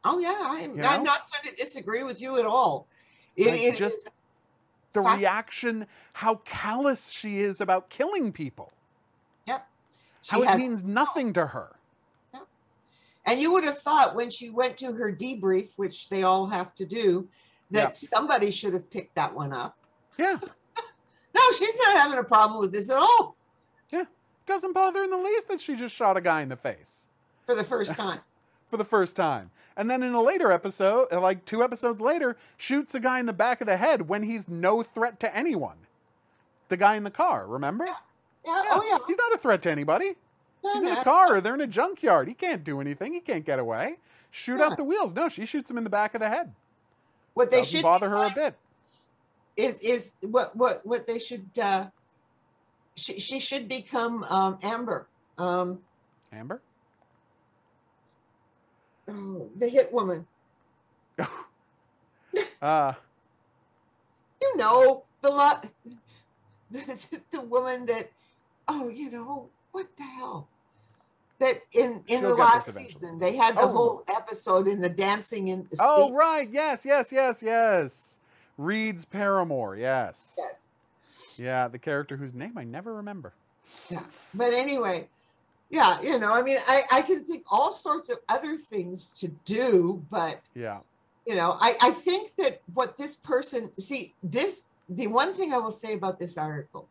S2: Oh yeah, I'm,
S1: You
S2: I'm not going to disagree with you at all. It,
S1: Like,
S2: it
S1: just
S2: is
S1: The reaction, how callous she is about killing people.
S2: She
S1: how it means nothing to her.
S2: and you would have thought when she went to her debrief, which they all have to do, that
S1: Yep.
S2: somebody should have picked that one up.
S1: Yeah,
S2: No, she's not having a problem with this at all Yeah.
S1: doesn't bother in the least that she just shot a guy in the face.
S2: for the first time.
S1: for the first time. And then in a later episode, uh, like two episodes later, shoots a guy in the back of the head when he's no threat to anyone. The guy in the car, remember?
S2: Yeah.
S1: Yeah,
S2: Oh yeah.
S1: He's not a threat to anybody.
S2: No,
S1: He's in a car. They're in a junkyard. He can't do anything. He can't get away. Shoot
S2: Yeah.
S1: out the wheels. No, she shoots him in the back of the head.
S2: What they
S1: Doesn't
S2: should
S1: bother her a bit.
S2: is is what what what they should. Uh, she she should become um, Amber, um,
S1: Amber?
S2: oh, the hit woman.
S1: Uh,
S2: you know the lot the, the woman that oh you know what the hell that in in
S1: She'll
S2: the last season they had the
S1: Oh.
S2: whole episode in the dancing in the
S1: oh, right. Yes, yes, yes, yes. Reid's paramour, Yes.
S2: yes
S1: Yeah, the character whose name I never remember.
S2: Yeah. But anyway, yeah, you know, I mean, I, I can think all sorts of other things to do, but
S1: Yeah.
S2: you know, I, I think that what this person see this the one thing I will say about this article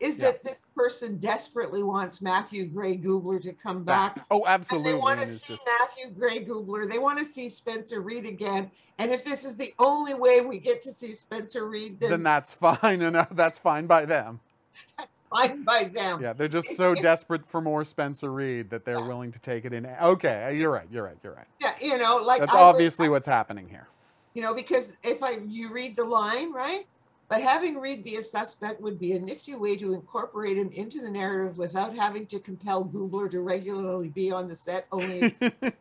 S2: is
S1: Yeah.
S2: that this person desperately wants Matthew Gray Gubler to come back.
S1: Oh, absolutely.
S2: And they want to see
S1: just-
S2: Matthew Gray Gubler. They want to see Spencer Reid again. And if this is the only way we get to see Spencer Reid, then,
S1: then that's fine, and uh, that's fine by them.
S2: that's fine by them.
S1: Yeah, they're just so desperate for more Spencer Reid that they're willing to take it in. Okay, you're right. You're right. You're right.
S2: Yeah, you know, like
S1: That's
S2: I would-
S1: obviously what's happening here.
S2: you know, because if I you read the line, right? But having Reid be a suspect would be a nifty way to incorporate him into the narrative without having to compel Gubler to regularly be on the set. Only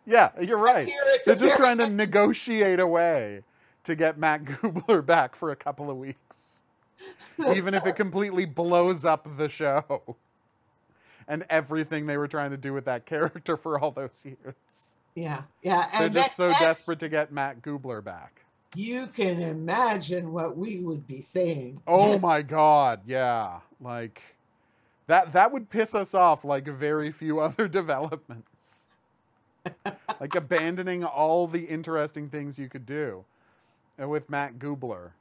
S1: yeah, you're right. They're just trying to negotiate a way to get Matt Gubler back for a couple of weeks, even if it completely blows up the show and everything they were trying to do with that character for all those years.
S2: yeah, yeah,
S1: They're just
S2: that-
S1: so
S2: that-
S1: desperate to get Matt Gubler back.
S2: You can imagine what we would be saying.
S1: Oh my god, yeah. Like that that would piss us off like very few other developments. like abandoning all the interesting things you could do uh, with Matt Gubler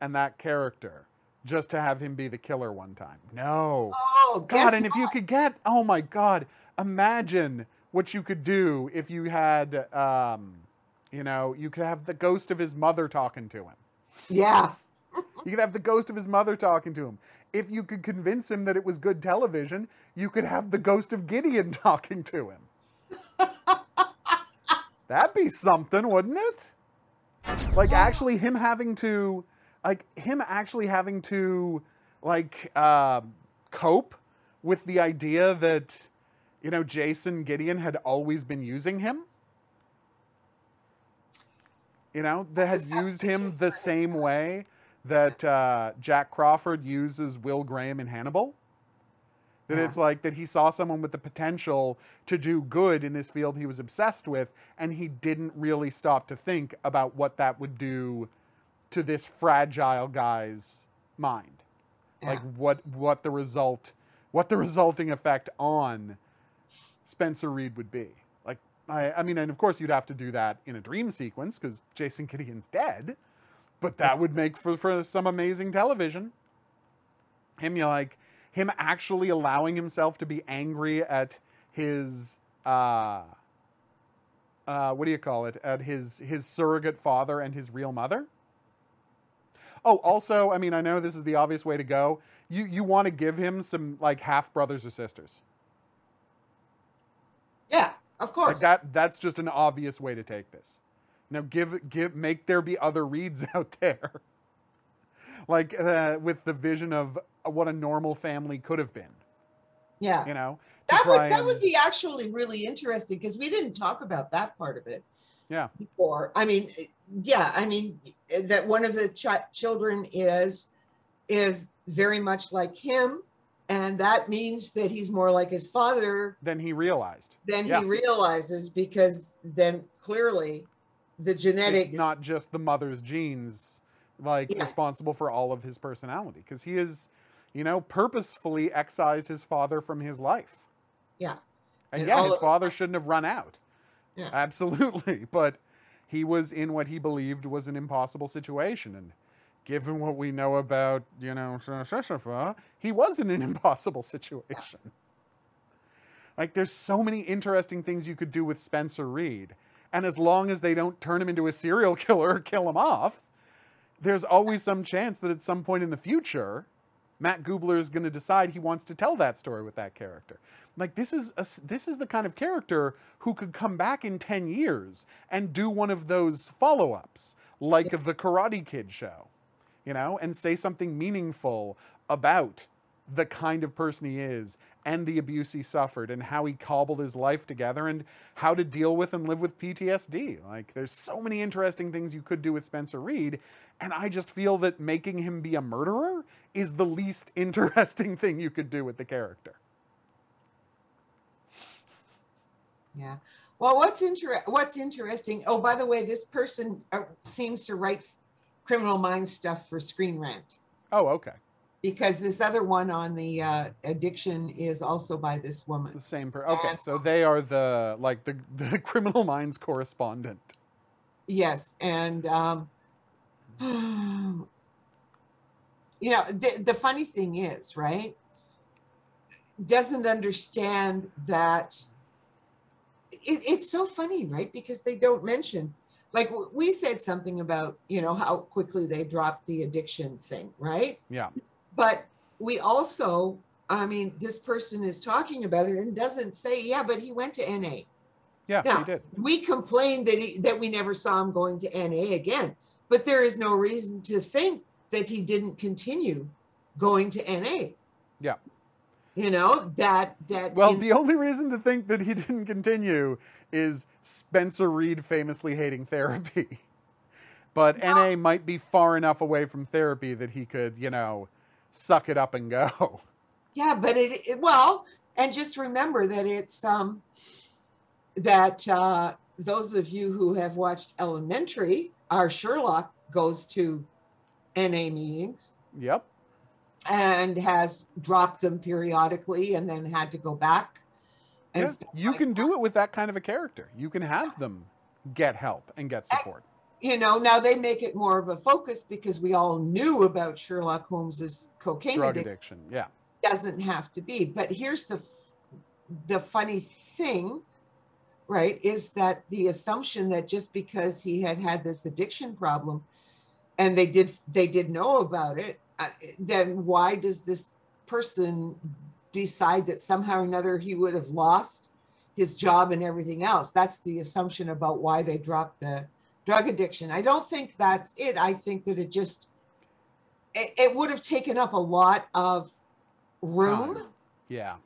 S1: and that character just to have him be the killer one time. No.
S2: Oh,
S1: God, and if you could get oh my god, imagine what you could do if you had um you know, you could have the ghost of his mother talking to him.
S2: yeah,
S1: You could have the ghost of his mother talking to him. If you could convince him that it was good television, you could have the ghost of Gideon talking to him. That'd be something, wouldn't it? Like actually him having to like him actually having to like uh, cope with the idea that you know Jason Gideon had always been using him. You know, that had used him the same way that uh, Jack Crawford uses Will Graham in Hannibal. That
S2: Yeah.
S1: it's like that he saw someone with the potential to do good in this field he was obsessed with, and he didn't really stop to think about what that would do to this fragile guy's mind. Like what what the result what the resulting effect on Spencer Reid would be. I, I mean, and of course you'd have to do that in a dream sequence because Jason Gideon's dead, but that would make for for some amazing television. Him, you know, like him actually allowing himself to be angry at his uh uh what do you call it? At his his surrogate father and his real mother. Oh also i mean i know this is the obvious way to go. You you want to give him some like half brothers or sisters.
S2: Yeah, of course.
S1: like that that's just an obvious way to take this now give give make there be other Reids out there like uh, with the vision of what a normal family could have been
S2: yeah,
S1: you know
S2: that would that
S1: and-
S2: would be actually really interesting because we didn't talk about that part of it.
S1: Yeah.
S2: Before, I mean, yeah, I mean that one of the chi- children is is very much like him, and that means that he's more like his father
S1: than he realized
S2: than
S1: Yeah.
S2: he realizes because then clearly the genetic
S1: it's not just the mother's genes like
S2: Yeah.
S1: responsible for all of his personality because he is you know purposefully excised his father from his life
S2: Yeah.
S1: and,
S2: And
S1: yeah his father shouldn't have run out
S2: Yeah.
S1: absolutely but he was in what he believed was an impossible situation and given what we know about you know he was in an impossible situation. Like there's so many interesting things you could do with spencer reid. And as long as they don't turn him into a serial killer or kill him off there's always some chance that at some point in the future matt gubler is going to decide he wants to tell that story with that character. Like this is a, this is the kind of character who could come back in 10 years and do one of those follow-ups like the karate kid show you know and say something meaningful about the kind of person he is and the abuse he suffered and how he cobbled his life together and how to deal with and live with PTSD. Like there's so many interesting things you could do with Spencer Reid and I just feel that making him be a murderer is the least interesting thing you could do with the character.
S2: Yeah. Well, what's inter- what's interesting? Oh, by the way, this person uh, seems to write Criminal Minds stuff for Screen Rant.
S1: Oh, okay.
S2: because this other one on the uh, addiction is also by this woman.
S1: The same person. Okay, so they are the like the the Criminal Minds correspondent.
S2: Yes, and um, you know the, the funny thing is, right? Doesn't understand that it, it's so funny, right? Because they don't mention, like we said something about, you know, how quickly they dropped the addiction thing, right?
S1: Yeah.
S2: But we also, I mean, this person is talking about it and doesn't say, yeah, but he went to NA.
S1: Yeah,
S2: Now,
S1: he did.
S2: We complained that he, that we never saw him going to NA again, but there is no reason to think that he didn't continue going to NA.
S1: Yeah.
S2: You know that that
S1: Well,
S2: in-
S1: the only reason to think that he didn't continue is Spencer Reid famously hating therapy. But NA might be far enough away from therapy that he could, you know, suck it up and go.
S2: Yeah, but it, it well, and just remember that it's um that uh those of you who have watched Elementary, our Sherlock goes to NA meetings
S1: Yep.
S2: And has dropped them periodically and then had to go back. And
S1: Yeah, you
S2: like
S1: can do it with that kind of a character. You can have them get help and get support.
S2: you know, now they make it more of a focus because we all knew about Sherlock Holmes's cocaine
S1: Drug
S2: addiction.
S1: addiction. Yeah.
S2: doesn't have to be but here's the the funny thing right is that the assumption that just because he had had this addiction problem and they did they did know about it then why does this person decide that somehow or another he would have lost his job and everything else that's the assumption about why they dropped the drug addiction i don't think that's it i think that it just it, it would have taken up a lot of room
S1: Time. Yeah.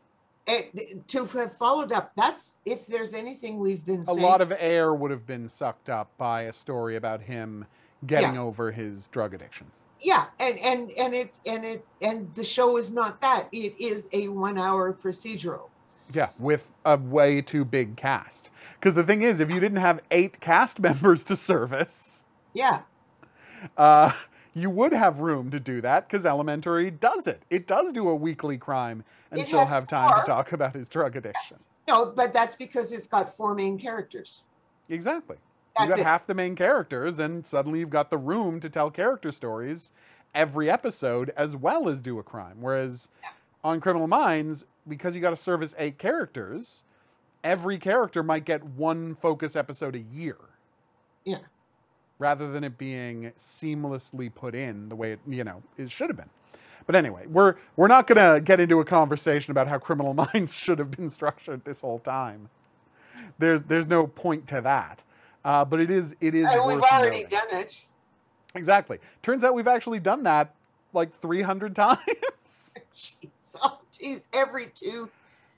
S2: it, to have followed up that's if there's anything we've been
S1: A lot of air would have been sucked up by a story about him getting over his drug addiction.
S2: Yeah and and and it's and it's and the show is not that it is a one hour procedural
S1: Yeah, with a way too big cast. Because the thing is, if you didn't have eight cast members to service,
S2: yeah
S1: uh, you would have room to do that because Elementary does it. It does do a weekly crime and
S2: It
S1: still have time
S2: four.
S1: to talk about his drug addiction.
S2: no but that's because it's got four main characters
S1: Exactly.
S2: That's
S1: you got
S2: it.
S1: half the main characters, and suddenly you've got the room to tell character stories every episode as well as do a crime. Whereas on Criminal Minds, because you got to service eight characters, every character might get one focus episode a year.
S2: Yeah.
S1: Rather than it being seamlessly put in the way it, you know, it should have been. But anyway, we're we're not going to get into a conversation about how Criminal Minds should have been structured this whole time. There's there's no point to that. Uh, but it is it is.
S2: and we've already
S1: noting.
S2: done it
S1: Exactly. Turns out we've actually done that like 300 times.
S2: jeez oh jeez every two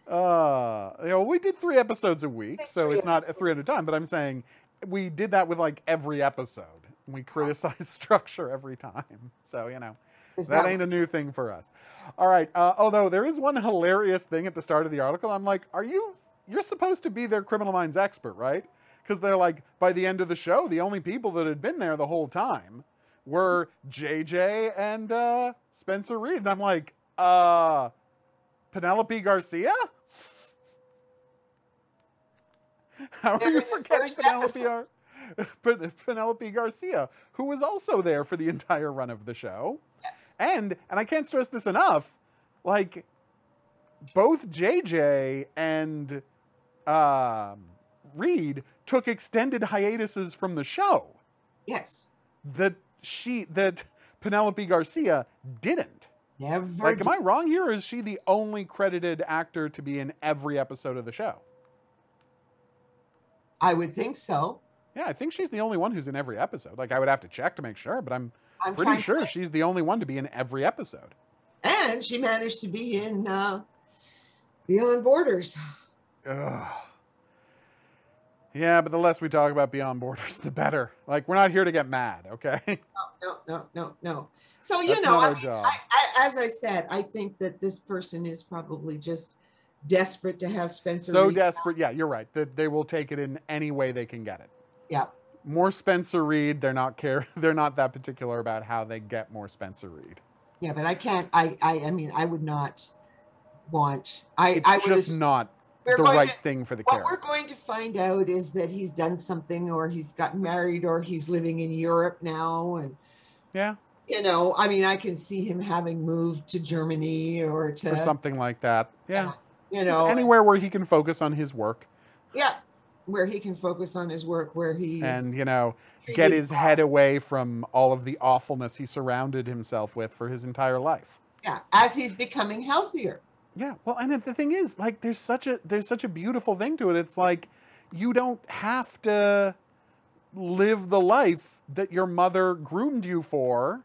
S1: Uh, you know, we did three episodes a week,
S2: Six
S1: so it's not
S2: episodes.
S1: 300 times. But I'm saying we did that with like every episode. We criticize structure every time, so you know that
S2: that
S1: ain't a new thing for us. All right. Uh, although there is one hilarious thing at the start of the article, I'm like, are you? You're supposed to be their criminal minds expert, right? Because they're like, by the end of the show, the only people that had been there the whole time were JJ and uh, Spencer Reid, and I'm like, uh, Penelope Garcia. How
S2: They're
S1: you forgetting Penelope, Ar- Pen- Penelope Garcia, who was also there for the entire run of the show?
S2: yes
S1: And and I can't stress this enough, like both JJ and um, Reid took extended hiatuses from the show
S2: yes
S1: that she that Penelope Garcia didn't.
S2: never
S1: Like, am I wrong here? Or is she the only credited actor to be in every episode of the show?
S2: I would think so
S1: Yeah, I think she's the only one who's in every episode. Like, I would have to check to make sure, but I'm
S2: i'm
S1: pretty
S2: trying to
S1: sure she's the only one to be in every episode.
S2: and she managed to be in uh beyond borders
S1: Ugh. Yeah, but the less we talk about Beyond Borders, the better. Like, we're not here to get mad, okay?
S2: no, no, no, no. So you
S1: That's
S2: know, I mean. I, I, as I said, I think that this person is probably just desperate to have Spencer.
S1: so
S2: Reid.
S1: desperate. Yeah, you're right. That they will take it in any way they can get it.
S2: Yeah,
S1: More Spencer Reid. They're not care. They're not that particular about how they get more Spencer Reid.
S2: Yeah, but I can't. I. I. I mean, I would not want. I.
S1: It's
S2: I would.
S1: just
S2: ass-
S1: not
S2: we're
S1: the right
S2: to-
S1: thing for the
S2: what we're going to find out is that he's done something, or he's got married, or he's living in Europe now, and
S1: Yeah,
S2: you know, I mean, I can see him having moved to Germany or to
S1: or something like that. Yeah,
S2: you know,
S1: anywhere where he can focus on his work
S2: yeah, where he can focus on his work, where he
S1: and you know get his head away from all of the awfulness he surrounded himself with for his entire life.
S2: yeah, as he's becoming healthier.
S1: Yeah, well, and the thing is, like, there's such a there's such a beautiful thing to it. It's like you don't have to live the life that your mother groomed you for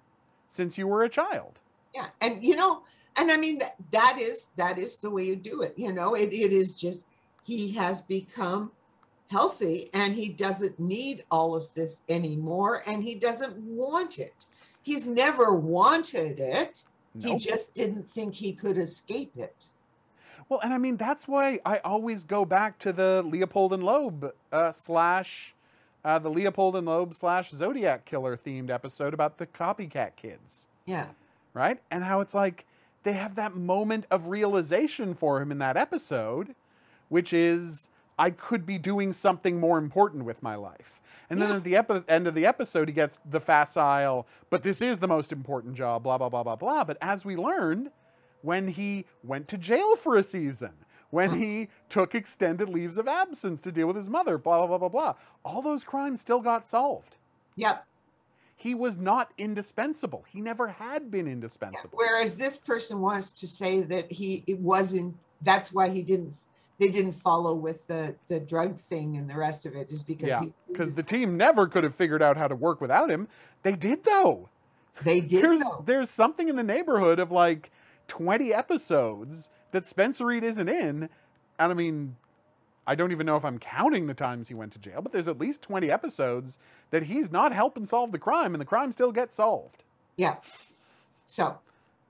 S1: since you were a child.
S2: Yeah, and you know, and I mean that that is that is the way you do it. You know, it, it is just he has become healthy and he doesn't need all of this anymore and he doesn't want it. He's never wanted it. He just didn't think he could escape it.
S1: Well, and I mean that's why I always go back to the Leopold and Loeb uh, slash uh, the Leopold and Loeb slash Zodiac killer themed episode about the copycat kids.
S2: Yeah.
S1: right? And how it's like they have that moment of realization for him in that episode, which is I could be doing something more important with my life. And then
S2: Yeah.
S1: at the epi- end of the episode, he gets the facile, but this is the most important job, blah, blah, blah, blah, blah. But as we learned, when he went to jail for a season, when he took extended leaves of absence to deal with his mother, blah, blah, blah, blah, blah, all those crimes still got solved.
S2: Yep.
S1: He was not indispensable. He never had been indispensable.
S2: Whereas this person wants to say that he it wasn't that's why he didn't they didn't follow with the the drug thing and the rest of it is because
S1: Yeah,
S2: he
S1: because the team never could have figured out how to work without him. They did though.
S2: they did
S1: There's
S2: though.
S1: there's something in the neighborhood of like 20 episodes that Spencer Reid isn't in, and I mean, I don't even know if I'm counting the times he went to jail, but there's at least 20 episodes that he's not helping solve the crime, and the crime still gets solved.
S2: Yeah. So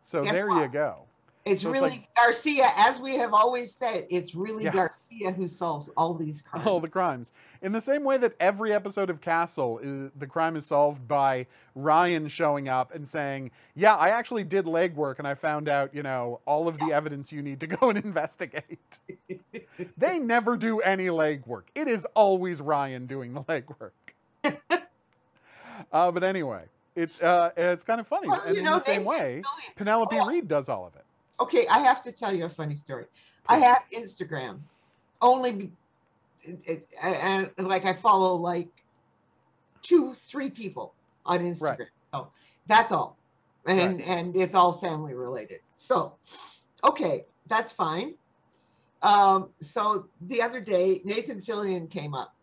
S1: So
S2: Guess
S1: there you go.
S2: It's
S1: So it's
S2: really
S1: like-
S2: Garcia, as we have always said, it's really
S1: Yeah.
S2: Garcia who solves all these crimes.
S1: All the crimes. In the same way that every episode of Castle, is, the crime is solved by Ryan showing up and saying, Yeah, I actually did legwork and I found out, you know, all of the evidence you need to go and investigate. they never do any legwork. It is always Ryan doing the legwork. uh, but anyway, it's uh, it's kind of funny.
S2: Well,
S1: and in
S2: know,
S1: the same way, Penelope
S2: Oh.
S1: Reid does all of it.
S2: Okay, I have to tell you a funny story. I have Instagram only, be, it, it- and, and like I follow like two, three people on Instagram. So that's all, and and it's all family related. So, okay, that's fine. Um, so the other day, Nathan Fillion came up,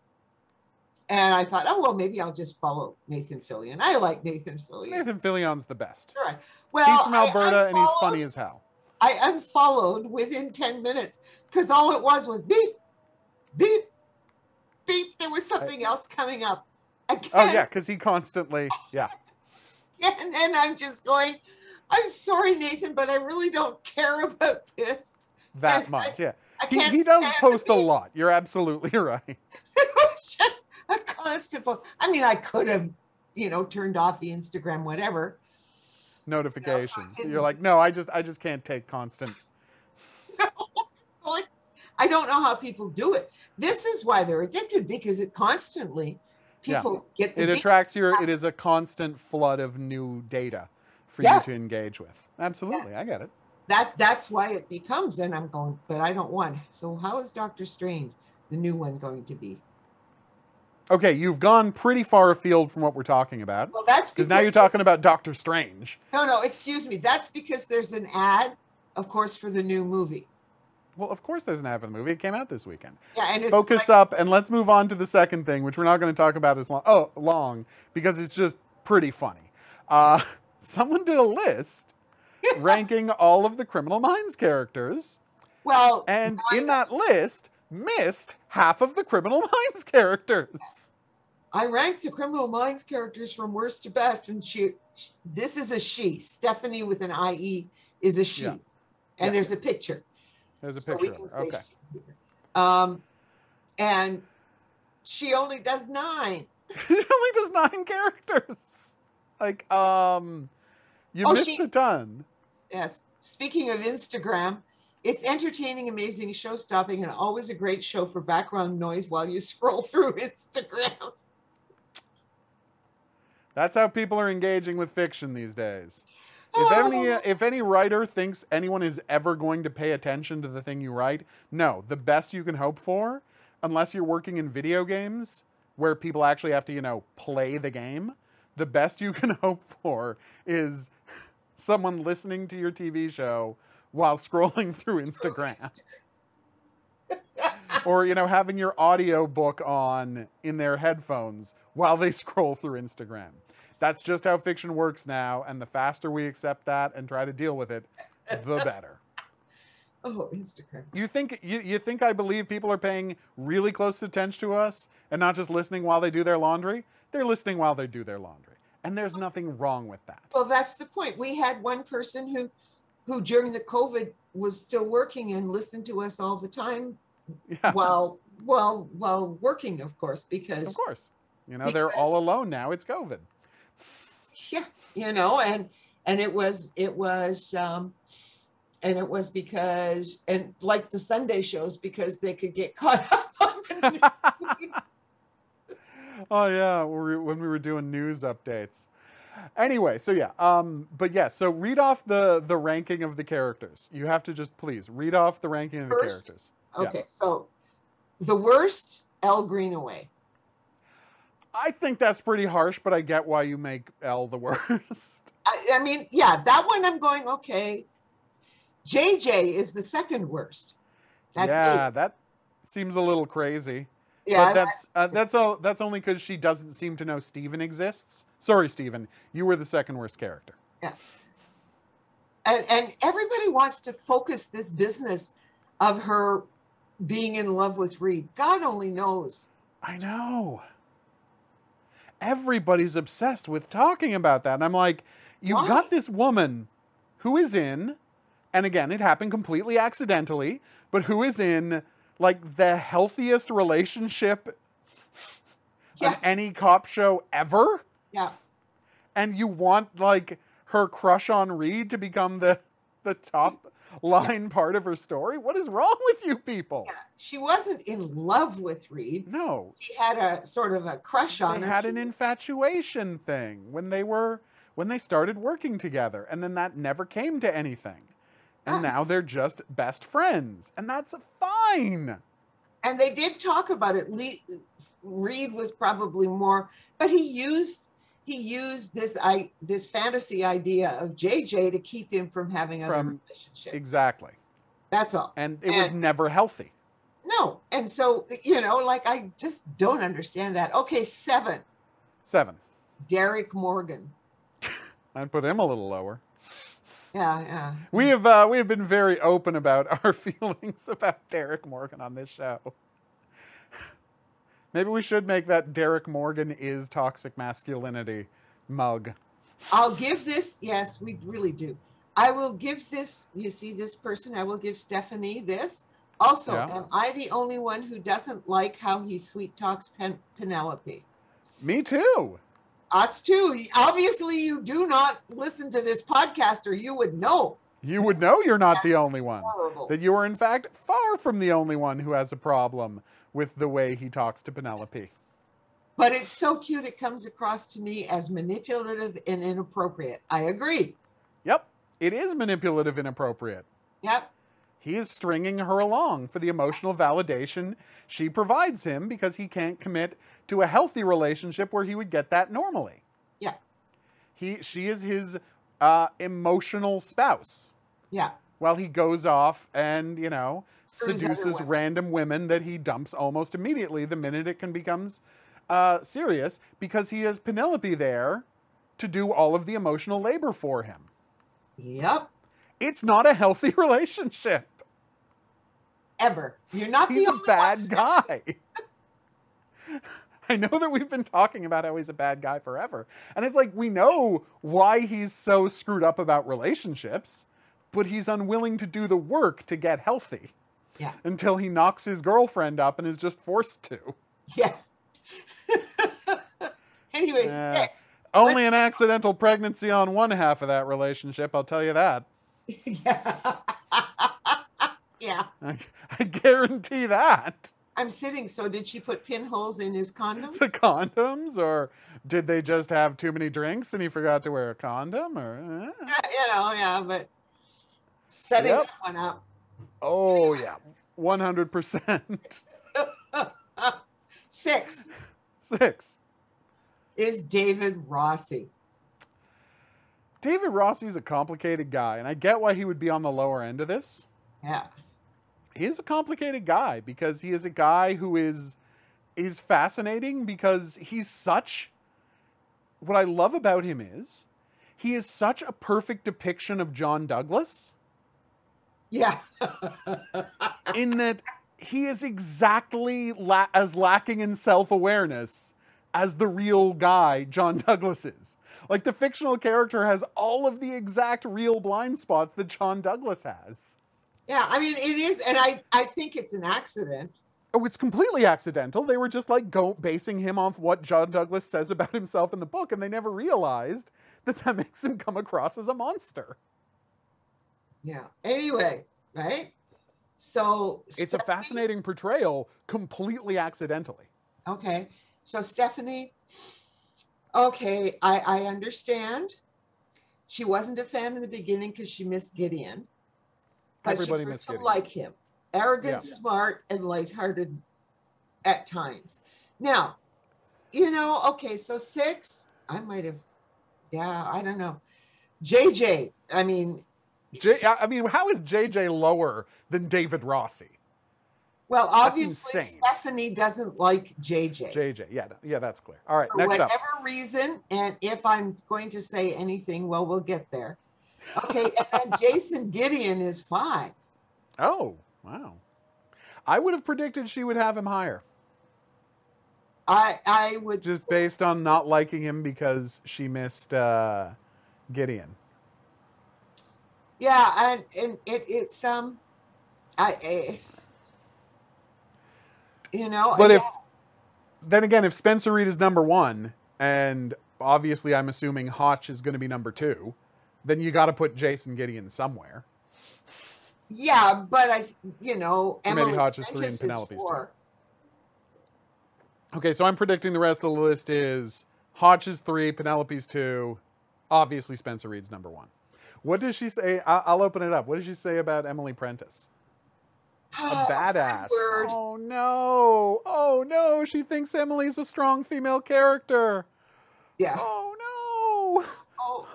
S2: and I thought, oh well, maybe I'll just follow Nathan Fillion. I like Nathan Fillion.
S1: Nathan Fillion's the best.
S2: All right. Well,
S1: He's from
S2: I
S1: Alberta and he's funny as hell.
S2: I unfollowed within 10 minutes because all it was was beep, beep, beep. There was something else coming up oh, again.
S1: Oh yeah, because he constantly yeah.
S2: And, and I'm just going, I'm sorry, Nathan, but I really don't care about this.
S1: that
S2: I-
S1: much. Yeah,
S2: I
S1: he, he does post a lot. You're absolutely right.
S2: It was just a constant. I mean, I could have, you know, turned off the Instagram, whatever.
S1: Notifications. You're like, no, I just I just can't take constant.
S2: Like, I don't know how people do it. This is why they're addicted because it constantly
S1: Yeah.
S2: people get the
S1: It attracts your. It is a constant flood of new data for
S2: Yeah.
S1: you to engage with. Absolutely, I get it.
S2: that that's why it becomes and i'm going but i don't want so how is doctor strange the new one going to be
S1: Okay, you've gone pretty far afield from what we're talking about
S2: well that's
S1: because now you're talking about Doctor Strange.
S2: no no excuse me that's because there's an ad of course for the new movie
S1: Well, of course, there's an ad for the movie. It came out this weekend.
S2: yeah and it's
S1: focus
S2: like,
S1: up and let's move on to the second thing, which we're not going to talk about as long. Oh, long because it's just pretty funny. Uh, someone did a list ranking all of the Criminal Minds characters,
S2: well
S1: and in that list, missed half of the Criminal Minds characters.
S2: i ranked the criminal minds characters from worst to best and she this is a she stephanie with an ie is a she
S1: Yeah.
S2: and
S1: Yeah.
S2: there's a picture
S1: There's a
S2: so
S1: picture. Okay,
S2: she um and she only does nine
S1: she only does nine characters. Like, um, You
S2: Oh,
S1: missed
S2: she-
S1: a ton.
S2: Yes. Speaking of Instagram, it's entertaining, amazing, show stopping, and always a great show for background noise while you scroll through Instagram.
S1: That's how people are engaging with fiction these days. If oh. any
S2: Oh.
S1: if any writer thinks anyone is ever going to pay attention to the thing you write, no. The best you can hope for, unless you're working in video games where people actually have to, you know, play the game, the best you can hope for is someone listening to your TV show while scrolling through Instagram or you know having your audio book on in their headphones while they scroll through Instagram. That's just how fiction works now, and the faster we accept that and try to deal with it, the better.
S2: Oh, Instagram.
S1: You think you, you think I believe people are paying really close attention to us and not just listening while they do their laundry? They're listening while they do their laundry. And there's oh. nothing wrong with that.
S2: Well, that's the point. We had one person who, who during the COVID was still working and listened to us all the time
S1: Yeah.
S2: while while while working, of course, because
S1: Of course. You know, they're all alone now. It's COVID.
S2: yeah, you know, and and it was it was um and it was because and like the Sunday shows because they could get caught up on the news.
S1: oh yeah, we- when we were doing news updates. Anyway, so yeah, um, but yeah, so read off the the ranking of the characters. You have to just please read off the ranking of the
S2: First?
S1: characters. Yeah.
S2: Okay, so the worst, Elle Greenaway.
S1: I think that's pretty harsh, but I get why you make Elle the worst.
S2: I, I mean, yeah, that one I'm going, okay. JJ is the second worst. That's
S1: yeah,
S2: eight.
S1: that seems a little crazy.
S2: Yeah,
S1: but that's uh, that's all. That's only because she doesn't seem to know Steven exists. Sorry, Steven, you were the second worst character.
S2: Yeah, and, and everybody wants to focus this business of her being in love with Reid. God only knows.
S1: I know. Everybody's obsessed with talking about that. And I'm like, you've
S2: Why?
S1: got this woman who is in, and again, it happened completely accidentally, but who is in like the healthiest relationship
S2: Yeah.
S1: of any cop show ever?
S2: Yeah.
S1: And you want like her crush on Reid to become the the top line part of her story? What is wrong with you people?
S2: Yeah. She wasn't in love with Reid.
S1: No,
S2: She had a sort of a crush on
S1: they
S2: her.
S1: had
S2: She
S1: an
S2: was-
S1: infatuation thing when they were when they started working together and then that never came to anything and now they're just best friends and that's fine
S2: and they did talk about it. Reid was probably more, but he used he used this I this fantasy idea of JJ to keep him from having other
S1: From-
S2: relationship.
S1: exactly
S2: That's all.
S1: and it was never healthy
S2: No, and so you know, like I just don't understand that. Okay, seven,
S1: seven
S2: Derek Morgan.
S1: i'd put him a little lower
S2: Yeah, yeah.
S1: we have uh, we have been very open about our feelings about derek morgan on this show maybe we should make that derek morgan is toxic masculinity mug
S2: I'll give this. Yes, we really do. I will give this. You see, this person. I will give Stephanie this. Also,
S1: Yeah.
S2: am I the only one who doesn't like how he sweet talks Pen- Penelope?
S1: me too
S2: Us too. Obviously, you do not listen to this podcast, or you would know.
S1: You would know you're not the only one.
S2: Horrible.
S1: That you are, in fact, far from the only one who has a problem with the way he talks to Penelope.
S2: But it's so cute. It comes across to me as manipulative and inappropriate. I agree.
S1: Yep, it is manipulative, and inappropriate.
S2: Yep.
S1: He is stringing her along for the emotional validation she provides him because he can't commit to a healthy relationship where he would get that normally.
S2: Yeah.
S1: He, she is his uh, emotional spouse.
S2: Yeah.
S1: while he goes off and you know seduces
S2: women.
S1: random women that he dumps almost immediately the minute it can becomes uh, serious because he has Penelope there to do all of the emotional labor for him.
S2: Yep.
S1: It's not a healthy relationship.
S2: Ever. You're not
S1: He's
S2: the
S1: a
S2: only
S1: bad
S2: one.
S1: guy. I know that we've been talking about how he's a bad guy forever. And it's like we know why he's so screwed up about relationships, but he's unwilling to do the work to get healthy.
S2: Yeah.
S1: Until he knocks his girlfriend up and is just forced to.
S2: Yeah. anyway,
S1: Yeah.
S2: six.
S1: Only an accidental pregnancy on one half of that relationship, I'll tell you that.
S2: yeah. Yeah.
S1: I, I guarantee that.
S2: I'm sitting. So did she put pinholes in his condoms?
S1: The condoms, or did they just have too many drinks and he forgot to wear a condom? Or eh?
S2: you know, yeah, but setting
S1: Yep.
S2: that one up.
S1: oh yeah, one hundred percent.
S2: Six
S1: Six.
S2: is David Rossi.
S1: David Rossi's a complicated guy, and I get why he would be on the lower end of this.
S2: Yeah.
S1: He is a complicated guy because he is a guy who is is fascinating because he's such what I love about him is he is such a perfect depiction of John Douglas
S2: Yeah.
S1: in that he is exactly la- as lacking in self-awareness as the real guy John Douglas is. Like the fictional character has all of the exact real blind spots that John Douglas has.
S2: Yeah. I mean, it is. And I, I think it's an accident.
S1: Oh, it's completely accidental. They were just like go basing him off what John Douglas says about himself in the book, and they never realized that that makes him come across as a monster.
S2: Yeah. Anyway, right? So
S1: It's a fascinating portrayal, completely accidentally.
S2: Okay. So Stephanie, okay, I, I understand. She wasn't a fan in the beginning because she missed Gideon.
S1: Everybody missed
S2: like him. Arrogant,
S1: Yeah.
S2: smart, and lighthearted at times. Now, you know, okay, so six, I might have, yeah, I don't know. JJ, I mean,
S1: J- I I mean, how is JJ lower than David Rossi?
S2: well, obviously. Stephanie doesn't like JJ.
S1: JJ, yeah, yeah, that's clear. All right,
S2: for
S1: next
S2: whatever
S1: up.
S2: reason, and if I'm going to say anything, well, we'll get there. Okay, and Jason Gideon is five.
S1: Oh, wow. I would have predicted she would have him higher,
S2: I I would
S1: just based on not liking him because she missed uh, Gideon.
S2: yeah, and and it it's um, I, I you know,
S1: But
S2: yeah,
S1: if then again, if Spencer Reid is number one, and obviously I'm assuming Hotch is going to be number two, then you got to put Jason Gideon somewhere.
S2: yeah, but I you know Emily
S1: Hodges, three, and Penelope's two.
S2: four.
S1: Okay, so I'm predicting the rest of the list is is three, Penelope's two, obviously Spencer Reid's number one. What does she say? I'll open it up. What does she say about Emily Prentiss? A uh, badass.
S2: word.
S1: Oh no! Oh no! She thinks Emily's a strong female character.
S2: Yeah.
S1: Oh no!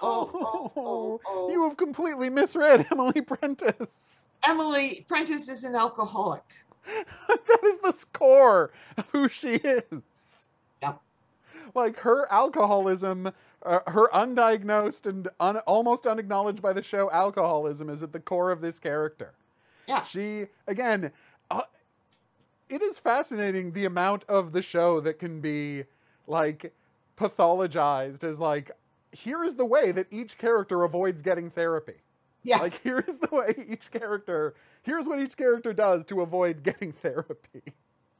S2: Oh, oh, oh, oh.
S1: You have completely misread Emily Prentiss.
S2: Emily Prentiss is an alcoholic.
S1: that is the score of who she is.
S2: Yep.
S1: Like her alcoholism, uh, her undiagnosed and un- almost unacknowledged by the show alcoholism is at the core of this character.
S2: Yeah.
S1: She, again, uh, it is fascinating the amount of the show that can be like pathologized as like, here is the way that each character avoids getting therapy.
S2: Yeah.
S1: Like here is the way each character here's what each character does to avoid getting therapy.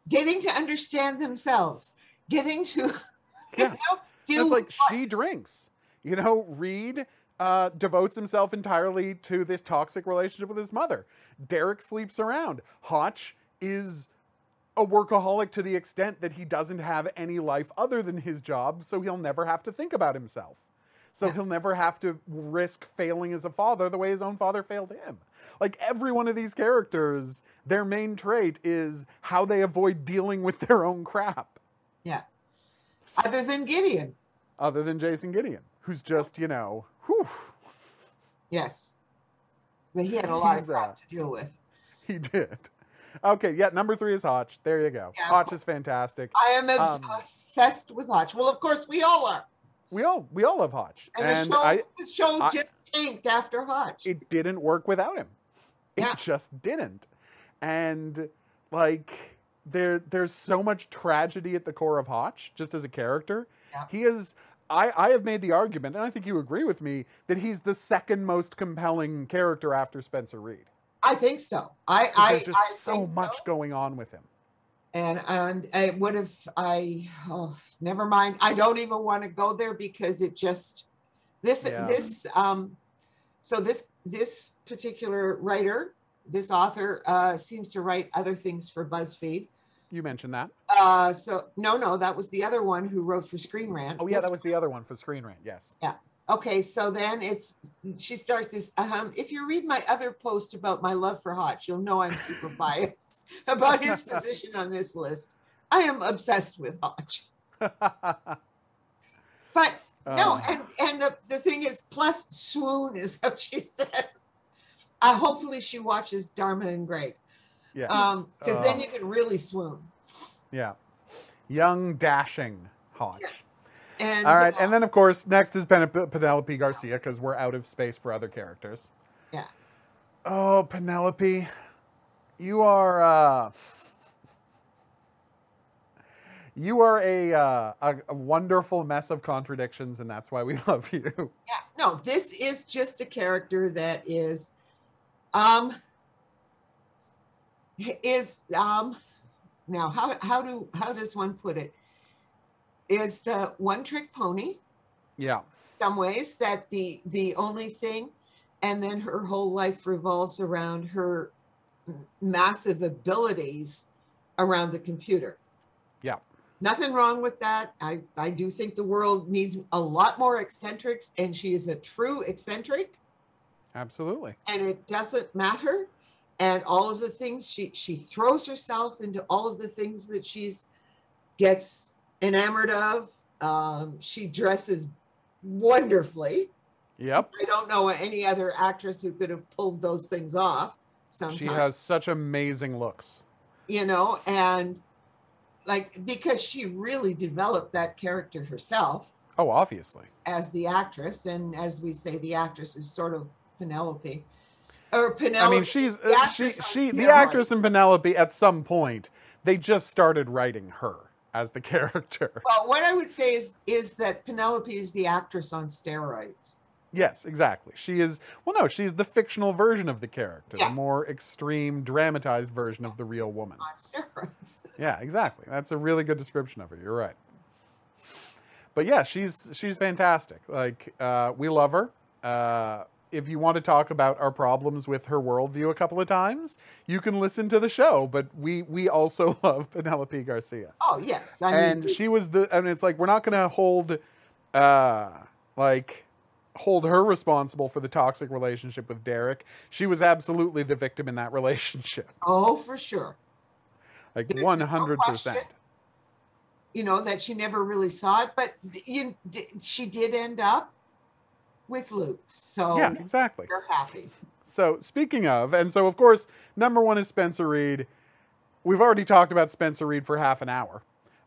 S2: getting to understand themselves, getting to
S1: Yeah.
S2: you know, do
S1: like she drinks. You know, Reid uh, devotes himself entirely to this toxic relationship with his mother. Derek sleeps around. Hotch is a workaholic to the extent that he doesn't have any life other than his job, so he'll never have to think about himself. So
S2: Yeah.
S1: he'll never have to risk failing as a father the way his own father failed him. Like every one of these characters, their main trait is how they avoid dealing with their own crap.
S2: yeah. Other than Gideon,
S1: other than Jason Gideon, who's just, you know, whew,
S2: yes, but he had a lot
S1: He's,
S2: of crap
S1: uh,
S2: to deal with.
S1: he did. Okay, yeah, number three is Hotch. There you go.
S2: Yeah,
S1: Hotch is fantastic.
S2: I am
S1: um,
S2: obsessed with Hotch. Well, of course we all are,
S1: We all we all love Hotch.
S2: and,
S1: And,
S2: the show
S1: I
S2: the show
S1: I-
S2: just tanked after Hotch.
S1: it didn't work without him. It
S2: Yeah.
S1: just didn't. And like there there's so much tragedy at the core of Hotch, just as a character.
S2: Yeah.
S1: He is I, I have made the argument, and I think you agree with me, that he's the second most compelling character after Spencer Reid.
S2: I think so. I I
S1: there's just
S2: I
S1: so much
S2: so.
S1: going on with him.
S2: And and I, what if I? Oh, never mind. I don't even want to go there because it just this
S1: Yeah.
S2: this um. So this this particular writer, this author, uh, seems to write other things for BuzzFeed.
S1: You mentioned that.
S2: Uh, so no, no, that was the other one who wrote for Screen Rant.
S1: Oh yeah,
S2: This
S1: that was the other one for Screen Rant. Yes. Yeah.
S2: Okay, so then it's she starts this. Um, if you read my other post about my love for Hotch, you'll know I'm super biased about his position on this list. I am obsessed with Hotch. but no,
S1: Um,
S2: and and the, the thing is, plus swoon is how she says. Uh, hopefully, she watches Dharma and Greg, um, because then
S1: Uh,
S2: you can really swoon.
S1: yeah. Young, dashing Hotch.
S2: And
S1: All right,
S2: uh,
S1: and then of course next is Pen- Penelope Garcia because we're out of space for other characters.
S2: Yeah.
S1: Oh, Penelope, you are uh, you are a, uh, a a wonderful mess of contradictions, and that's why we love you.
S2: yeah, no, this is just a character that is, um, is um, now how how do how does one put it? Is the one trick pony
S1: Yeah,
S2: some ways that the the only thing, and then her whole life revolves around her massive abilities around the computer.
S1: Yeah.
S2: Nothing wrong with that. I, I do think the world needs a lot more eccentrics, and she is a true eccentric,
S1: absolutely.
S2: and it doesn't matter. And all of the things she she throws herself into all of the things that she's gets enamored of. Um, she dresses wonderfully.
S1: Yep.
S2: I don't know any other actress who could have pulled those things off. Sometimes
S1: She has such amazing looks.
S2: you know, and like because she really developed that character herself
S1: Oh, obviously.
S2: as the actress, and as we say, the actress is sort of Penelope, or Penelope.
S1: I mean, she's uh, she she the actress in Penelope. At some point, they just started writing her as the character.
S2: Well, what I would say is is that Penelope is the actress on steroids.
S1: Yes, exactly. She is. Well, no, she's the fictional version of the character,
S2: Yeah.
S1: the more extreme, dramatized version of the real woman.
S2: On steroids.
S1: Yeah, exactly. That's a really good description of her. You're right. But yeah, she's she's fantastic. Like uh, we love her. Uh, if you want to talk about our problems with her worldview a couple of times, you can listen to the show. But we we also love Penelope Garcia,
S2: Oh yes, I
S1: and she was the. And it's like we're not going to hold, uh, like hold her responsible for the toxic relationship with Derek. She was absolutely the victim in that relationship,
S2: oh for sure.
S1: like one hundred percent.
S2: you know that she never really saw it but you, d- she did end up with luke so
S1: Yeah, exactly.
S2: they're happy
S1: So speaking of, and so of course, number one is Spencer Reid. We've already talked about Spencer Reid for half an hour.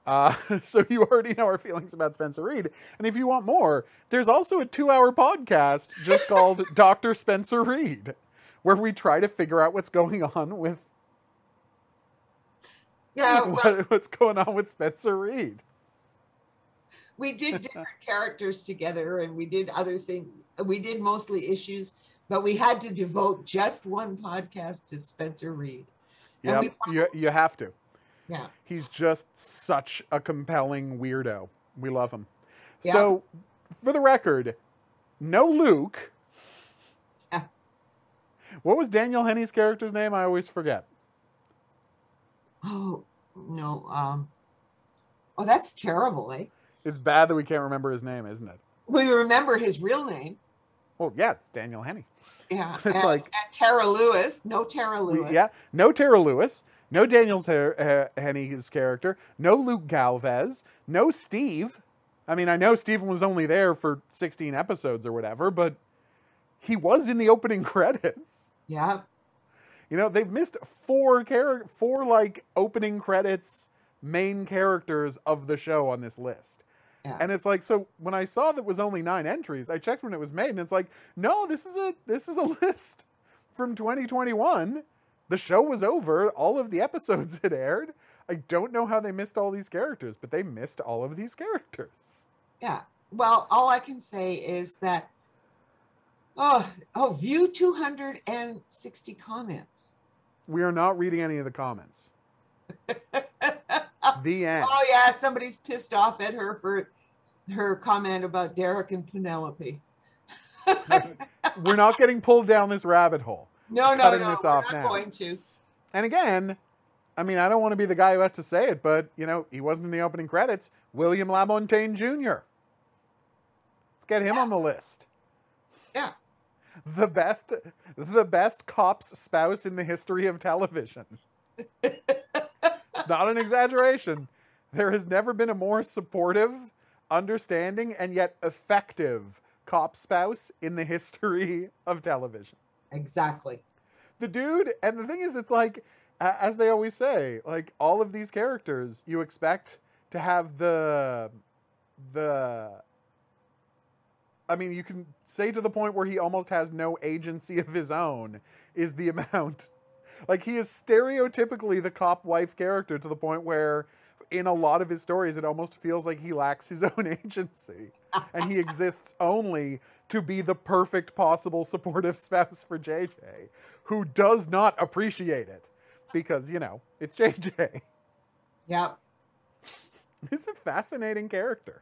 S1: Uh, so you already know our feelings about Spencer Reid. And if you want more, there's also a two hour podcast just called Dr. Spencer Reid, where we try to figure out what's going on with
S2: yeah well,
S1: what, what's going on with Spencer Reid.
S2: we did different characters together and we did other things we did mostly issues but we had to devote just one podcast to spencer reid
S1: Yep, you, you have to.
S2: Yeah
S1: He's just such a compelling weirdo. We love him.
S2: Yeah.
S1: So, for the record, no Luke.
S2: Yeah.
S1: What was Daniel Henney's character's name? I always forget.
S2: oh no um oh that's terrible eh
S1: It's bad that we can't remember his name, isn't it?
S2: we remember his real name
S1: Well, yeah, it's Daniel Henney.
S2: yeah
S1: It's
S2: and,
S1: like-
S2: and tara lewis no tara
S1: We-
S2: lewis
S1: yeah, no Tara Lewis, no Daniel Ter- uh, Henney's character, no Luke Galvez, no Steve. I mean, I know Steven was only there for 16 episodes or whatever, but he was in the opening credits.
S2: yeah
S1: You know, they've missed four char- four like opening credits main characters of the show on this list.
S2: Yeah.
S1: And it's like so when I saw that was only 9 entries, I checked when it was made and it's like, "No, this is a this is a list from 2021. The show was over, all of the episodes had aired. I don't know how they missed all these characters, but they missed all of these characters.
S2: Yeah. Well, all I can say is that oh oh view 260 comments.
S1: We are not reading any of the comments. the end.
S2: Oh yeah, somebody's pissed off at her for her comment about Derek and Penelope.
S1: We're not getting pulled down this rabbit hole.
S2: No, no,
S1: Cutting
S2: no,
S1: this off
S2: not
S1: now.
S2: going to.
S1: And again, I mean, I don't want to be the guy who has to say it, but you know, he wasn't in the opening credits. William LaMontagne Jr. Let's get him on the list.
S2: Yeah.
S1: The best, the best cop's spouse in the history of television. it's not an exaggeration. There has never been a more supportive, understanding, and yet effective cop spouse in the history of television
S2: Exactly.
S1: the dude and the thing is it's like as they always say like all of these characters you expect to have the the i mean you can say to the point where he almost has no agency of his own is the amount like he is stereotypically the cop wife character to the point where in a lot of his stories it almost feels like he lacks his own agency and he exists only to be the perfect possible supportive spouse for JJ, who does not appreciate it because, you know, it's JJ.
S2: Yep.
S1: He's a fascinating character.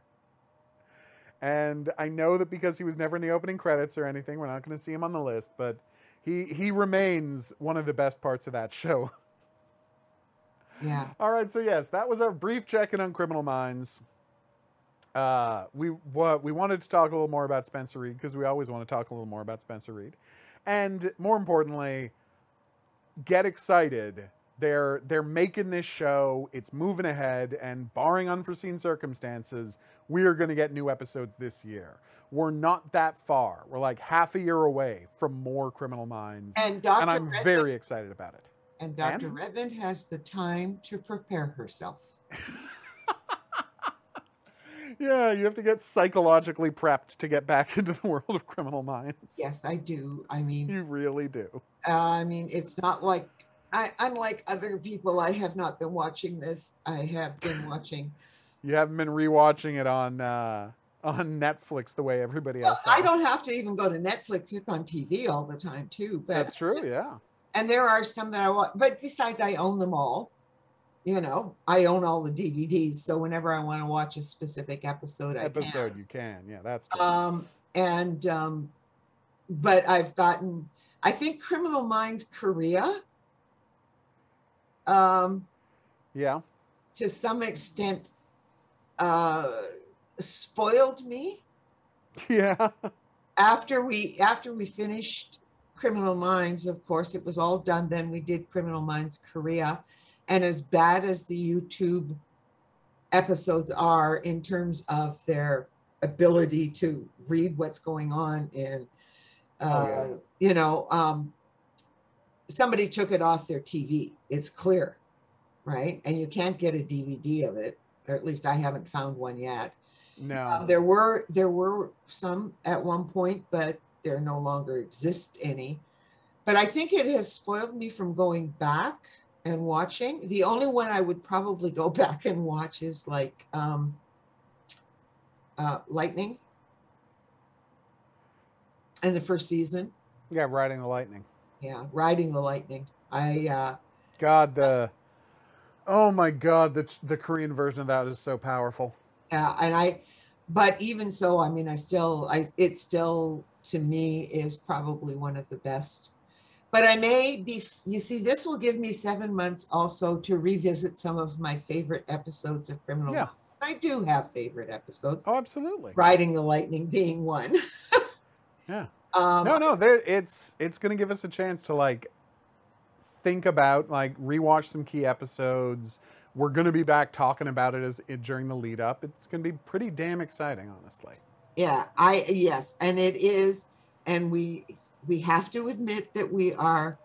S1: And I know that because he was never in the opening credits or anything, we're not going to see him on the list, but he he remains one of the best parts of that show.
S2: Yeah.
S1: All right, so yes, that was our brief check-in on Criminal Minds. Uh, we what we wanted to talk a little more about Spencer Reid because we always want to talk a little more about Spencer Reid, and more importantly, get excited. They're they're making this show. It's moving ahead, and barring unforeseen circumstances, we are going to get new episodes this year. We're not that far. We're like half a year away from more Criminal Minds,
S2: And Dr.
S1: and I'm
S2: Redmond,
S1: very excited about it.
S2: And Dr.
S1: and-
S2: Redmond has the time to prepare herself.
S1: Yeah, you have to get psychologically prepped to get back into the world of criminal minds.
S2: Yes, I do. I mean,
S1: You really do.
S2: uh, I mean, it's not like I, unlike other people. I have not been watching this. I have been watching.
S1: You haven't been rewatching it on uh, on Netflix the way everybody
S2: Well,
S1: else.
S2: I don't have to even go to Netflix. It's on TV all the time too. But
S1: That's true. Yeah.
S2: And there are some that I want, But besides, I own them all. You know, I own all the DVDs, so whenever I want to watch a specific episode, I
S1: Episode
S2: can.
S1: you can. Yeah, that's true.
S2: Um, and um, but I've gotten. I think Criminal Minds Korea. Um,
S1: yeah.
S2: to some extent, uh, spoiled me
S1: Yeah.
S2: after we after we finished criminal minds of course it was all done then we did criminal minds korea and as bad as the youtube episodes are in terms of their ability to read what's going on and uh,
S1: Oh, yeah.
S2: you know um, somebody took it off their tv it's clear right and you can't get a dvd of it or at least i haven't found one yet
S1: No.
S2: um, there were there were some at one point, but there no longer exist any. But I think it has spoiled me from going back and watching. The only one I would probably go back and watch is like um, uh, Lightning, and the first season.
S1: yeah. Riding the lightning.
S2: Yeah, Riding the Lightning. I uh,
S1: God, the. Oh my God, the the Korean version of that is so powerful.
S2: Yeah, and I, but even so, I mean, I still, I it still to me is probably one of the best. But I may be, you see, this will give me seven months also to revisit some of my favorite episodes of Criminal.
S1: Yeah.
S2: I do have favorite episodes,
S1: Oh, absolutely.
S2: Riding the Lightning being one.
S1: Yeah.
S2: Um,
S1: no, no, there it's it's gonna give us a chance to like think about like rewatch some key episodes. We're gonna be back talking about it as during the lead up. It's gonna be pretty damn exciting, honestly.
S2: Yeah, I yes, and it is, and we we have to admit that we are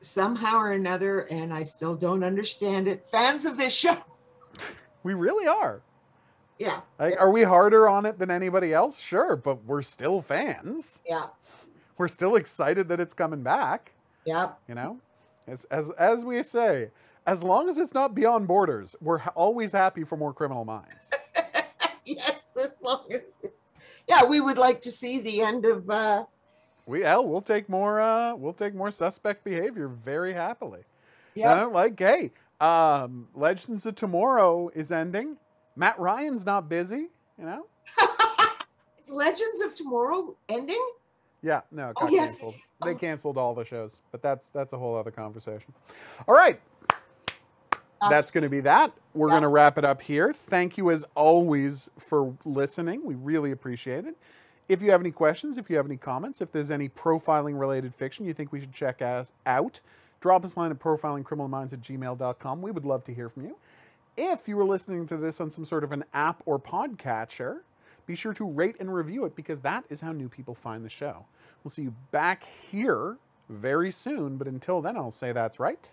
S2: somehow or another, and I still don't understand it. Fans of this show,
S1: We really are.
S2: yeah,
S1: Like, are we harder on it than anybody else? Sure, but we're still fans.
S2: yeah,
S1: We're still excited that it's coming back.
S2: yeah,
S1: You know, as as as we say, as long as it's not beyond borders, we're always happy for more Criminal Minds.
S2: yes. Long as it's yeah, we would like to see the end of. uh
S1: We hell, we'll take more. uh We'll take more suspect behavior very happily.
S2: Yeah,
S1: Uh, like, hey, Um, Legends of Tomorrow is ending. Matt Ryan's not busy, you know?
S2: Is Legends of Tomorrow ending?
S1: Yeah, no,
S2: Oh, yes,
S1: canceled.
S2: is.
S1: They
S2: Oh.
S1: canceled all the shows, but that's that's a whole other conversation. All right,
S2: Um,
S1: that's going to be that. We're
S2: yeah.
S1: going to wrap it up here. Thank you as always for listening. We really appreciate it. If you have any questions, if you have any comments, if there's any profiling related fiction you think we should check us out, drop us a line at profilingcriminalminds at gmail.com. We would love to hear from you. If you were listening to this on some sort of an app or podcatcher, be sure to rate and review it because that is how new people find the show. We'll see you back here very soon, but until then, I'll say that's right.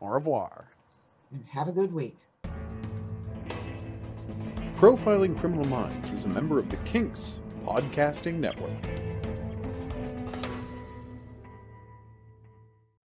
S1: Au revoir.
S2: And have a good week.
S3: Profiling Criminal Minds is a member of the Kinks Podcasting Network.